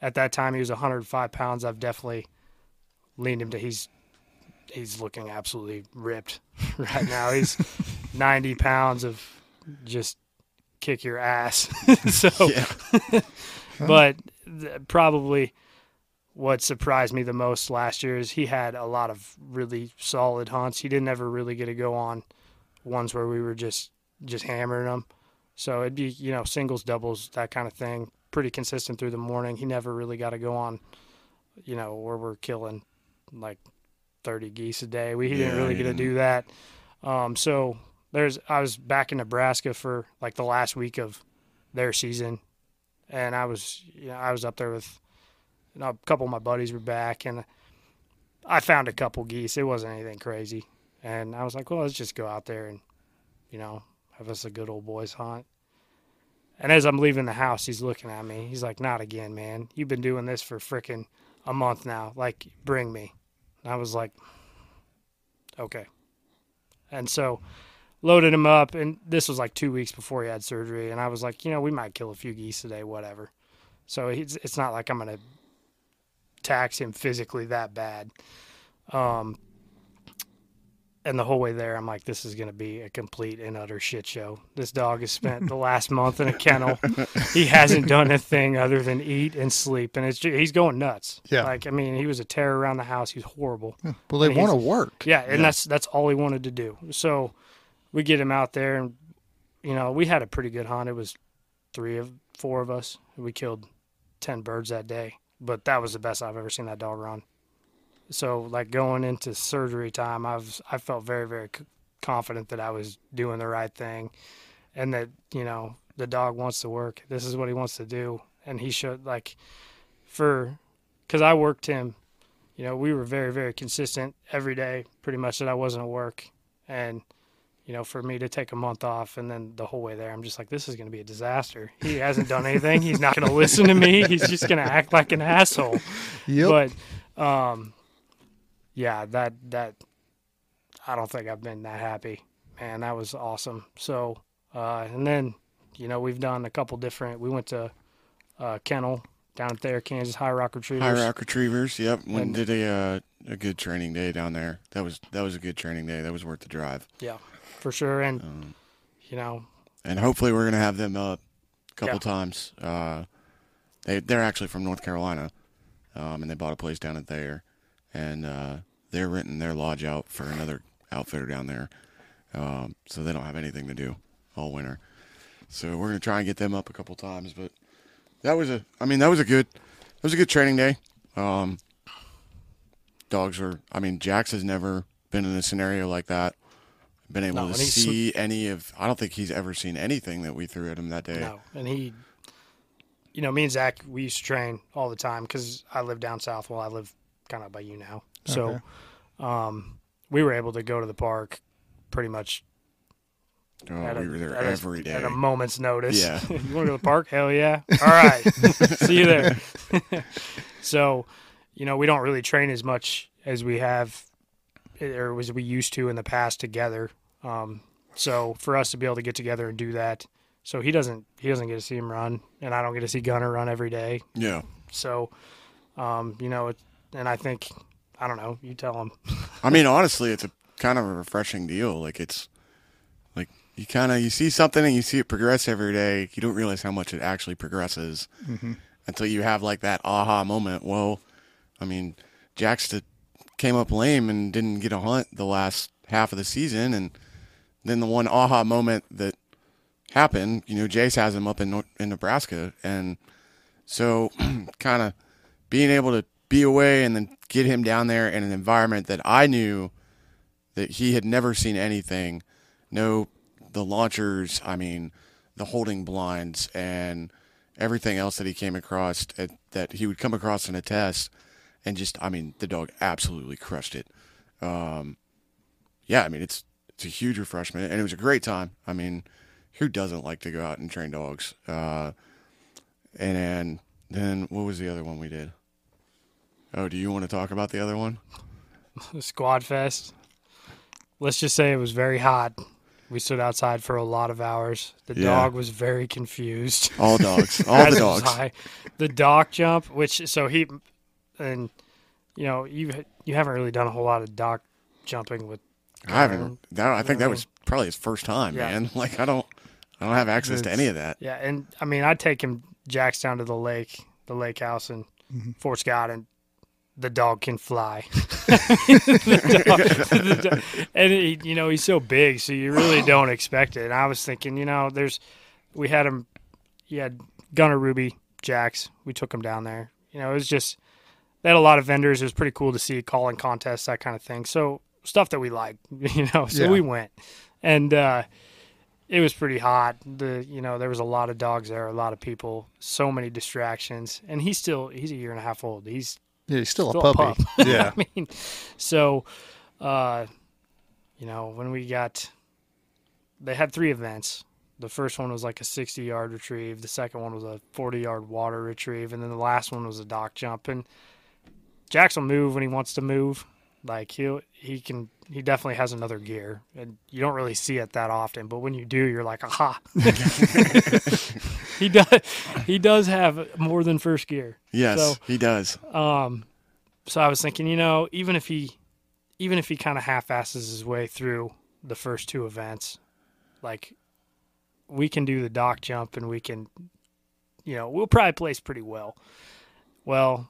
at that time he was 105 pounds. I've definitely leaned him to he's he's looking absolutely ripped right now. He's 90 pounds of just kick your ass. so, but th- probably what surprised me the most last year is he had a lot of really solid hunts. He didn't ever really get to go on ones where we were just just hammering them. So it'd be you know singles, doubles, that kind of thing. Pretty consistent through the morning. He never really got to go on, you know, where we're killing like 30 geese a day. We he didn't really get to do that. Um, so there's I was back in Nebraska for like the last week of their season, and I was you know I was up there with you know, a couple of my buddies were back, and I found a couple geese. It wasn't anything crazy, and I was like, well, let's just go out there and you know have us a good old boys hunt. And as I'm leaving the house, he's looking at me. He's like, "Not again, man. You've been doing this for frickin' a month now. Like, bring me." And I was like, "Okay." And so loaded him up, and this was like two weeks before he had surgery. And I was like, you know, we might kill a few geese today, whatever. So he's, it's not like I'm gonna tax him physically that bad. Um, and the whole way there, I'm like, this is going to be a complete and utter shit show. This dog has spent the last month in a kennel. He hasn't done a thing other than eat and sleep, and it's ju- he's going nuts. Yeah. like I mean, he was a terror around the house. He's horrible. Well, they want to work. Yeah, and Yeah. that's that's all he wanted to do. So we get him out there, and you know, we had a pretty good hunt. It was three of four of us. We killed ten birds that day, but that was the best I've ever seen that dog run. So like going into surgery time, I was I felt very very confident that I was doing the right thing, and that you know the dog wants to work. This is what he wants to do, and he should like for because I worked him. You know, we were very very consistent every day, pretty much that I wasn't at work, and you know, for me to take a month off and then the whole way there, I'm just like, this is going to be a disaster. He hasn't done anything. He's not going to listen to me. He's just going to act like an asshole. Yep. But, um, yeah, that that I don't think I've been that happy. Man, that was awesome. So, uh, and then, you know, we've done a couple different. We went to uh, kennel down there, Kansas High Rock Retrievers. High Rock Retrievers. Yep, And- and did a uh, a good training day down there. That was that was a good training day. That was worth the drive. Yeah, for sure. And Um, you know, and hopefully we're gonna have them up a couple Yeah. times. Uh, they they're actually from North Carolina, um, and they bought a place down at there, and uh, they're renting their lodge out for another outfitter down there, um, so they don't have anything to do all winter. So we're gonna try and get them up a couple times, but that was a I mean that was a good that was a good training day. Um, dogs were I mean Jax has never been in a scenario like that. Been able No, to see any of I don't think he's ever seen anything that we threw at him that day. no. And he, you know, me and Zach, we used to train all the time because I live down south. Well, I live kind of by you now. So, um, we were able to go to the park pretty much Oh, at a, we were there at a- every day. at a moment's notice. Yeah. you want to go to the park? Hell yeah! All right, see you there. so, you know, we don't really train as much as we have, or as we used to in the past together. Um, so for us to be able to get together and do that, so he doesn't he doesn't get to see him run, and I don't get to see Gunner run every day. yeah. So, um, you know, it, and I think I don't know. You tell him. I mean, honestly, it's a kind of a refreshing deal. Like it's like you kind of you see something and you see it progress every day. You don't realize how much it actually progresses mm-hmm. until you have like that aha moment. Well, I mean, Jackson came up lame and didn't get a hunt the last half of the season, and then the one aha moment that happened, you know, Jace has him up in in Nebraska, and so kind of being able to be away and then get him down there in an environment that I knew that he had never seen anything. No, the launchers, I mean, the holding blinds and everything else that he came across at, that he would come across in a test. And just, I mean, the dog absolutely crushed it. Um, yeah, I mean, it's it's a huge refreshment, and it was a great time. I mean, who doesn't like to go out and train dogs? Uh, and then, then what was the other one we did? Oh, do you want to talk about the other one? Squad Fest. Let's just say it was very hot. We stood outside for a lot of hours. The Yeah. dog was very confused. All dogs, all the dogs. high. The dock jump, which so he and you know you you haven't really done a whole lot of dock jumping with. I haven't. That, I think that was probably his first time, Yeah. man. Like I don't, I don't have access to any of that. Yeah, and I mean I'd take him Jax down to the lake, the lake house in mm-hmm. Fort Scott, and the dog can fly. The dog- the dog- and he, you know he's so big, so you really don't expect it. And I was thinking, you know, there's we had him, he had Gunner Ruby Jax. We took him down there. You know, it was just they had a lot of vendors. It was pretty cool to see calling contests, that kind of thing. So stuff that we like, you know. So Yeah. we went, and uh, it was pretty hot. The you know there was a lot of dogs there, a lot of people, so many distractions, and he's still he's a year and a half old. He's Yeah, he's still, still a puppy. pup. Yeah. I mean, so, uh, you know, when we got, they had three events. The first one was like a 60 yard retrieve. The second one was a 40 yard water retrieve. And then the last one was a dock jump. And Jax will move when he wants to move. Like he'll, he can, he definitely has another gear. And you don't really see it that often. But when you do, you're like, aha. he does, he does have more than first gear. Yes, So- he does. Um, so I was thinking, you know, even if he, even if he kind of half-asses his way through the first two events, like we can do the dock jump and we can, you know, we'll probably place pretty well. Well,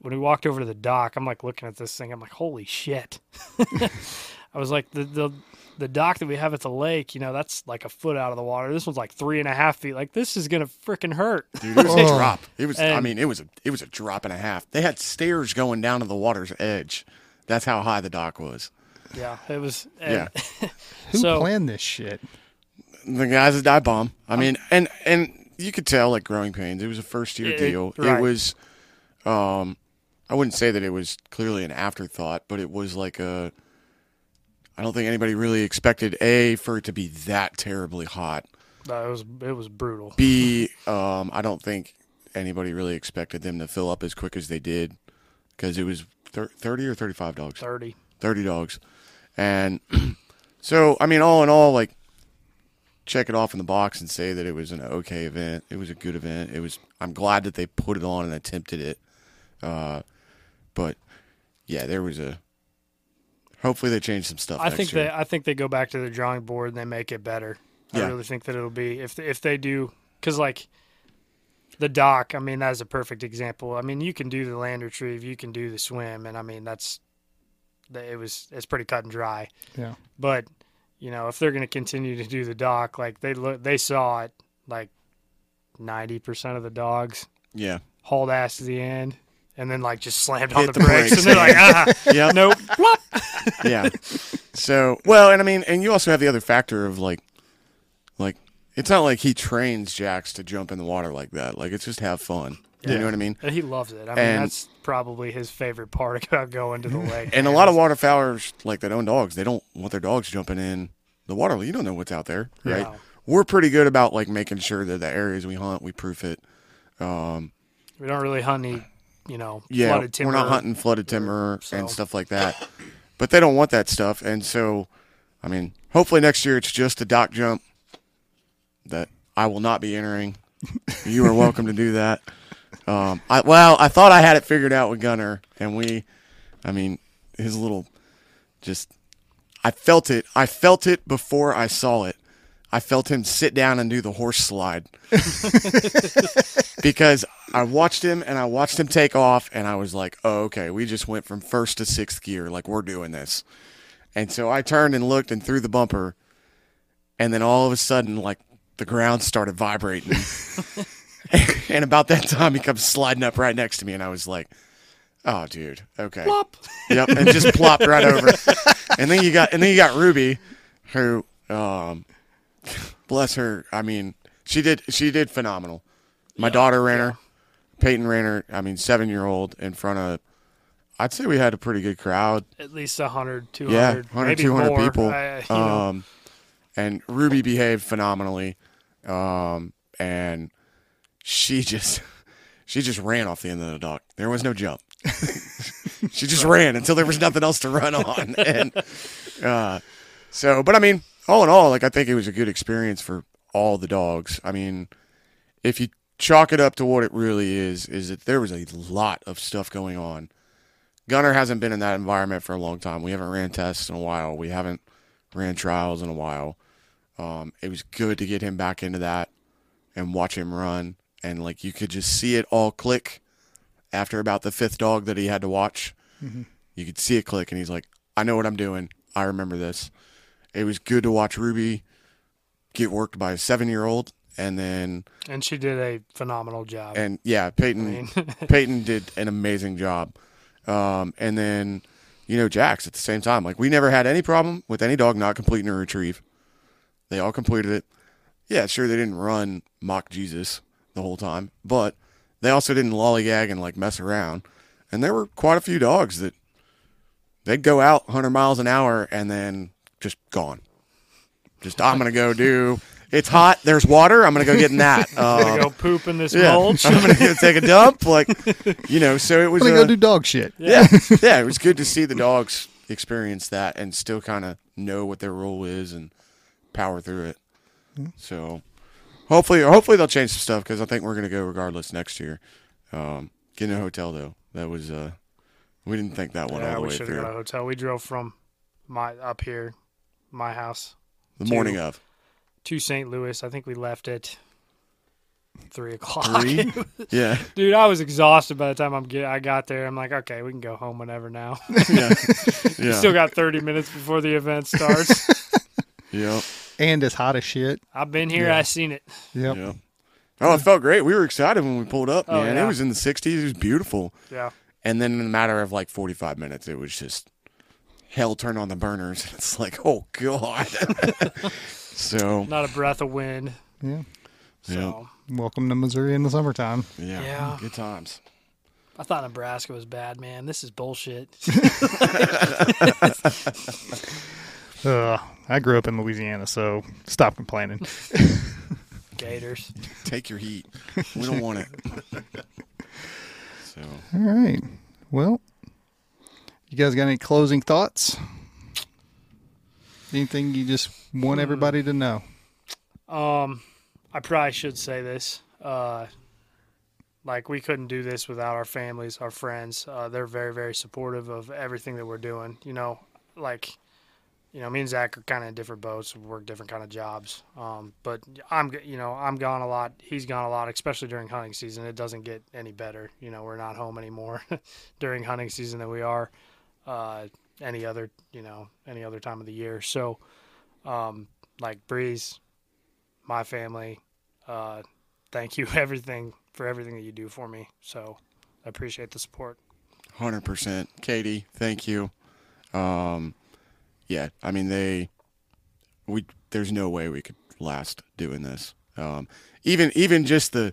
when we walked over to the dock, I'm like looking at this thing. I'm like, holy shit! I was like, the the the dock that we have at the lake, you know, that's like a foot out of the water. This one's like three and a half feet. Like this is gonna freaking hurt. Dude, it was a Oh. drop. It was. I mean, it was a. It was a drop and a half. They had stairs going down to the water's edge. That's how high the dock was. Yeah, it was. And Yeah. Who So- planned this shit? the guy's a dive bomb. I mean, and and you could tell like growing pains. It was a first year deal. right. It was, um, I wouldn't say that it was clearly an afterthought, but it was like a. I don't think anybody really expected a for it to be that terribly hot. No, it was it was brutal. B, um, I don't think anybody really expected them to fill up as quick as they did because it was thir- thirty or thirty-five dogs. Thirty. 30 dogs. And so, I mean, all in all, like, check it off in the box and say that it was an okay event. It was a good event. It was, I'm glad that they put it on and attempted it. Uh, but yeah, there was a, hopefully they change some stuff. I next think year. they I think they go back to the drawing board and they make it better. I really think that it'll be if if they do because like the dock. I mean, that's a perfect example. I mean, you can do the land retrieve, you can do the swim, and I mean that's it was it's pretty cut and dry. Yeah. But you know, if they're going to continue to do the dock, like they look, they saw it like ninety percent of the dogs yeah. hauled ass to the end. And then, like, just slammed Hit on the, the brakes, brakes, and they're like, "Ah, Yep. nope." Yeah. So well, and I mean, and you also have the other factor of like, like it's not like he trains Jax to jump in the water like that. Like it's just have fun. You know what I mean? And he loves it. I mean, And- that's probably his favorite part about going to the lake. And a lot of waterfowlers like that own dogs, they don't want their dogs jumping in the water. You don't know what's out there, right? No. We're pretty good about like making sure that the areas we hunt, we proof it. Um, we don't really hunt any, you know, Yeah, flooded timber. we're not hunting flooded timber so- and stuff like that. But they don't want that stuff, and so, I mean, hopefully next year it's just a dock jump that I will not be entering. You are welcome to do that. Um, I, well, I thought I had it figured out with Gunner, and we, I mean, his little, just, I felt it. I felt it before I saw it. I felt him sit down and do the horse slide because I watched him and I watched him take off, and I was like, oh, okay, we just went from first to sixth gear. Like, we're doing this. And so I turned and looked and threw the bumper, and then all of a sudden, like, the ground started vibrating. and about that time, he comes sliding up right next to me, and I was like, oh, dude, okay. Yep, and just plopped right over. And then you got, and then you got Ruby, who, um, bless her. I mean, she did, she did phenomenal. My daughter ran her, Peyton ran her. I mean, seven year old in front of. I'd say we had a pretty good crowd. At least 100, 200, Yeah, 100, maybe 200 more. people. I- um, and Ruby behaved phenomenally. Um, and she just, she just ran off the end of the dock. There was no jump. she just ran until there was nothing else to run on. And, uh, so, but I mean, all in all, like, I think it was a good experience for all the dogs. I mean, if you chalk it up to what it really is, is that there was a lot of stuff going on. Gunner hasn't been in that environment for a long time. We haven't ran tests in a while. We haven't ran trials in a while. Um, it was good to get him back into that and watch him run. And like you could just see it all click after about the fifth dog that he had to watch. You could see it click, and he's like, "I know what I'm doing. I remember this." It was good to watch Ruby get worked by a seven year old, and then and she did a phenomenal job. and yeah, Peyton Peyton did an amazing job. Um, and then you know Jax at the same time. Like we never had any problem with any dog not completing a retrieve. They all completed it. Yeah, sure they didn't run Mach Jesus the whole time, but they also didn't lollygag and like mess around. And there were quite a few dogs that they'd go out 100 miles an hour and then just gone. Just I'm gonna go do. It's hot. There's water. I'm gonna go get in that. I'm Um, gonna go poop in this yeah, mulch. I'm gonna go take a dump. Like, you know, so it was. I'm gonna uh, go do dog shit. yeah, yeah, it was good to see the dogs experience that and still kind of know what their role is and power through it. So, hopefully, hopefully they'll change some stuff because I think we're gonna go regardless next year. Um, getting a hotel though, that was uh, we didn't think that one yeah, all the we way should have got a hotel. We drove from my up here, my house, the morning of to St. Louis. I think we left at three o'clock. three. yeah, Dude, I was exhausted by the time I'm get, I got there. I'm like, okay, we can go home whenever now. yeah, yeah, Still got 30 minutes before the event starts. yeah, And it's hot as shit. I've been here. Yeah. I've seen it. Yep. yeah. Oh, it felt great. We were excited when we pulled up, Oh, man. yeah. It was in the 60s. It was beautiful. Yeah. And then in a matter of like 45 minutes, it was just hell turned on the burners. It's like, oh, God. So Not a breath of wind. Yeah. So Welcome to Missouri in the summertime. yeah, Yeah. good times. I thought Nebraska was bad, man. This is bullshit. Uh, I grew up in Louisiana, so stop complaining. Gators. Take your heat. We don't want it. So All right. Well, you guys got any closing thoughts? Anything you just want everybody to know? Um, I probably should say this. Uh, like we couldn't do this without our families, our friends. Uh, they're very, very supportive of everything that we're doing. You know, like, you know, me and Zach are kind of in different boats. We work different kind of jobs. Um, but I'm, you know, I'm gone a lot. He's gone a lot, especially during hunting season. It doesn't get any better. You know, we're not home anymore during hunting season than we are uh, any other, you know, any other time of the year. So, um, like Breeze, my family. Uh, thank you everything for everything that you do for me. So I appreciate the support. Hundred percent, Katie. Thank you. Um, yeah, I mean they, we there's no way we could last doing this. Um, even even just the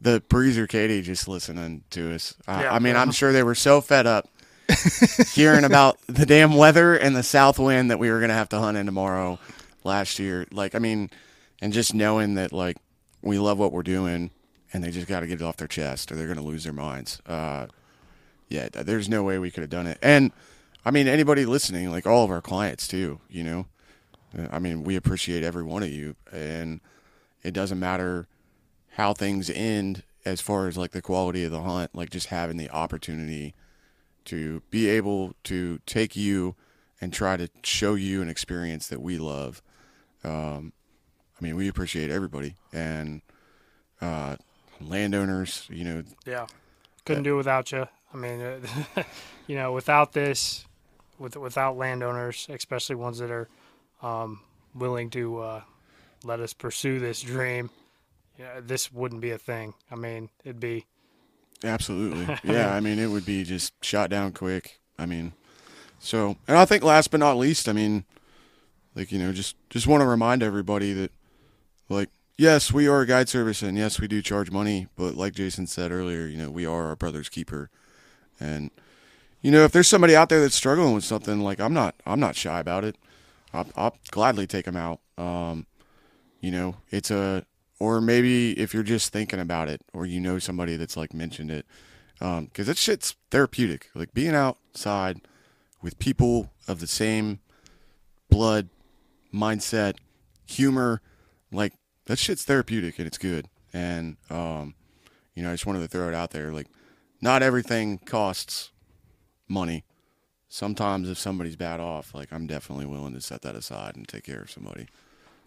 the breezer Katie just listening to us. I, Yeah. I mean, I'm sure they were so fed up hearing about the damn weather and the south wind that we were gonna have to hunt in tomorrow last year. Like, I mean, and just knowing that like we love what we're doing and they just got to get it off their chest or they're gonna lose their minds. Uh, yeah, there's no way we could have done it. And I mean, anybody listening, like all of our clients too, you know, Uh, I mean, we appreciate every one of you, and it doesn't matter how things end as far as like the quality of the hunt, like just having the opportunity to be able to take you and try to show you an experience that we love. Um, I mean, we appreciate everybody and uh, landowners, you know, Yeah. Couldn't do it without you. I mean, you know, without this, with without landowners, especially ones that are um, willing to uh, let us pursue this dream, yeah, this wouldn't be a thing. I mean, it'd be Absolutely. Yeah, I mean, it would be just shot down quick. I mean, so, and I think last but not least, I mean, like, you know, just, just want to remind everybody that, like, yes, we are a guide service and yes, we do charge money, but like Jason said earlier, you know, we are our brother's keeper. And, you know, if there's somebody out there that's struggling with something, like, I'm not, I'm not shy about it. I'll, I'll gladly take them out. Um, you know, it's a, or maybe if you're just thinking about it, or you know somebody that's like mentioned it, because that shit's therapeutic. Like being outside with people of the same blood, mindset, humor, like that shit's therapeutic and it's good. And um, you know, I just wanted to throw it out there. Like, not everything costs money. Sometimes if somebody's bad off, like I'm definitely willing to set that aside and take care of somebody.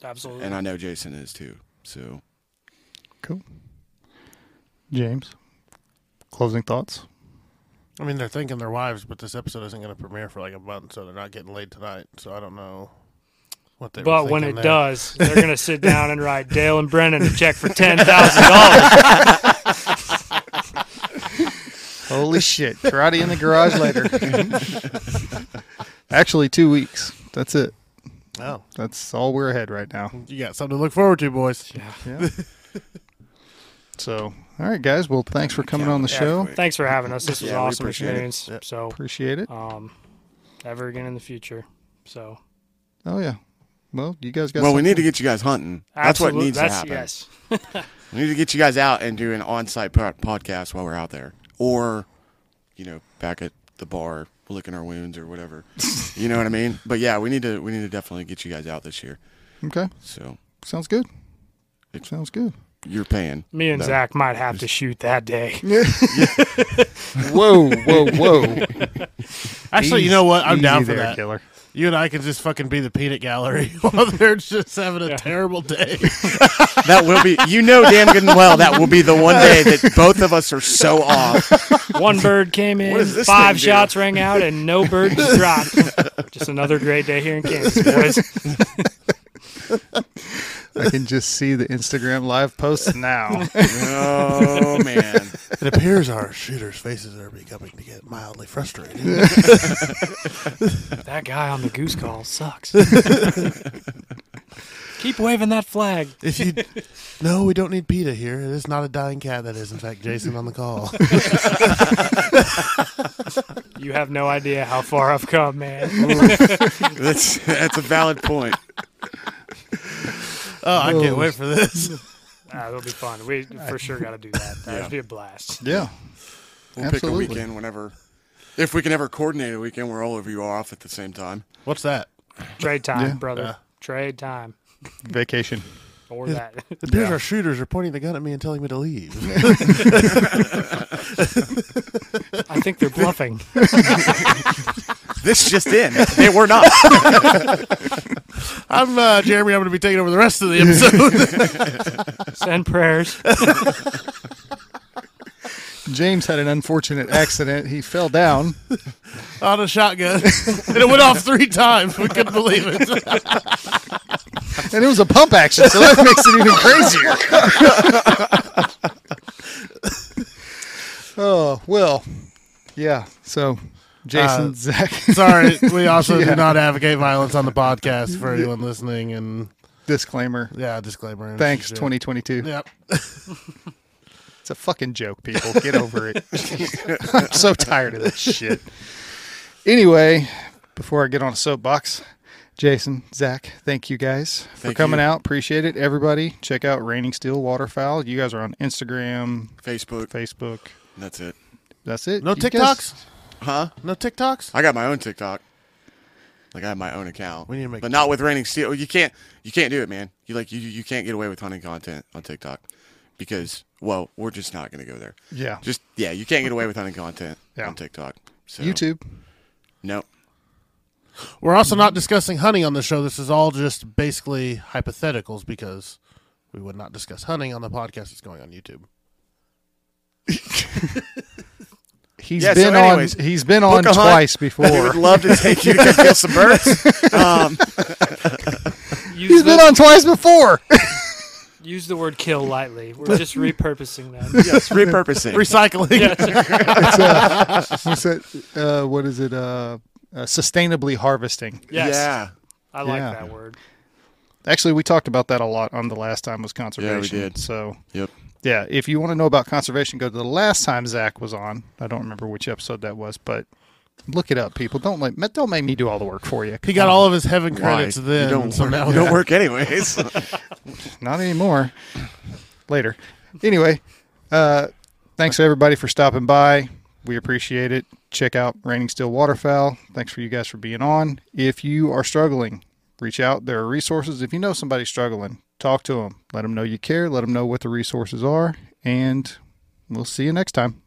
absolutely. And I know Jason is too. So Cool. James, closing thoughts? I mean, they're thanking their wives, but this episode isn't going to premiere for like a month, so they're not getting laid tonight. So I don't know what they. were but when it there. does, they're going to sit down and write Dale and Brennan a check for ten thousand dollars. Holy shit. Karate in the garage later. Actually, two weeks. That's it. Oh, That's all we're ahead right now. you got something to look forward to, boys. Yeah. so, all right, guys. Well, thanks for coming on the show. Thanks for having us. This was Yeah, awesome appreciate experience. Yep. So, Appreciate it. um, ever again in the future. So, Oh, yeah. Well, you guys got well, we need to get you guys hunting. That's what needs that's, to happen. Yes. We need to get you guys out and do an on-site podcast while we're out there, or you know, back at the bar licking our wounds or whatever. you know what I mean? But yeah, we need to we need to definitely get you guys out this year. Okay. So Sounds good. It sounds good. you're paying. Me and No. Zach might have to shoot that day. Whoa, whoa, whoa. Actually, you know what? I'm Easy down for there, that. Killer. You and I can just fucking be the peanut gallery while they're just having a Yeah. terrible day. That will be. You know, damn good and well that will be the one day that both of us are so off. One bird came in, What does this five thing do? shots rang out, and no birds dropped. Just another great day here in Kansas, boys. I can just see the Instagram live posts now. Oh man. it appears our shooters' faces are becoming to get mildly frustrated. That guy on the goose call sucks. Keep waving that flag. If you no, we don't need PETA here. It is not a dying cat. That is, in fact, Jason on the call. You have no idea how far I've come, man. That's that's a valid point. Oh, I can't wait for this. Ah, it'll be fun. We for sure got to do that. That'd Yeah. be a blast. Yeah. We'll Absolutely. pick a weekend whenever, if we can ever coordinate a weekend where all of you are off at the same time. What's that? Trade time, Yeah. brother. Yeah. Trade time. Vacation. Or that. It appears our shooters are pointing the gun at me and telling me to leave. I think they're bluffing. This just in. They were not. I'm uh, Jeremy. I'm going to be taking over the rest of the episode. Send prayers. James had an unfortunate accident. He fell down. on a shotgun, and it went off three times. We couldn't believe it. And it was a pump action, so that makes it even crazier. oh, well. Yeah. So, Jason, Uh, Zach, Sorry, we also Yeah. do not advocate violence on the podcast for anyone listening. And disclaimer. yeah, disclaimer. Thanks, 2022. Yep. It's a fucking joke, people. Get over it. I'm so tired of this shit. Anyway, before I get on a soapbox, Jason, Zach, thank you guys for Thank coming you. out. Appreciate it. Everybody, check out Raining Steel Waterfowl. You guys are on Instagram, Facebook. Facebook. That's it. That's it. No You guys- TikToks. Huh? No TikToks. I got my own TikTok. Like I have my own account. We need to make but not with raining steel. You can't. You can't do it, man. You like you. You can't get away with hunting content on TikTok because well, we're just not going to go there. Yeah. Just yeah, you can't get away with hunting content Yeah. on TikTok. So, YouTube. No. We're also not discussing hunting on the show. This is all just basically hypotheticals because we would not discuss hunting on the podcast that's going on YouTube. He's Yeah, so been anyways, on. He's been on book a hunt. twice We before. would love to take you to kill some birds. Um, Use He's been the, on twice before. use the word kill lightly. We're just repurposing them. yes, repurposing. Recycling. It's, uh, what's that? Uh, what is it? Uh, uh, sustainably harvesting. Yes. Yeah. I like Yeah. that word. Actually, we talked about that a lot on the last time was conservation. Yeah, we did. So Yep. yeah, if you want to know about conservation, go to the last time Zach was on. I don't remember which episode that was, but look it up, people. Don't let don't make me do all the work for you. He got all of his heaven Why? credits then. You don't, so work, now you don't work anyways. Not anymore. Later. Anyway, uh, thanks everybody for stopping by. We appreciate it. Check out Raining Steel Waterfowl. Thanks for you guys for being on. If you are struggling, reach out. There are resources. If you know somebody struggling, talk to them. Let them know you care. Let them know what the resources are. And we'll see you next time.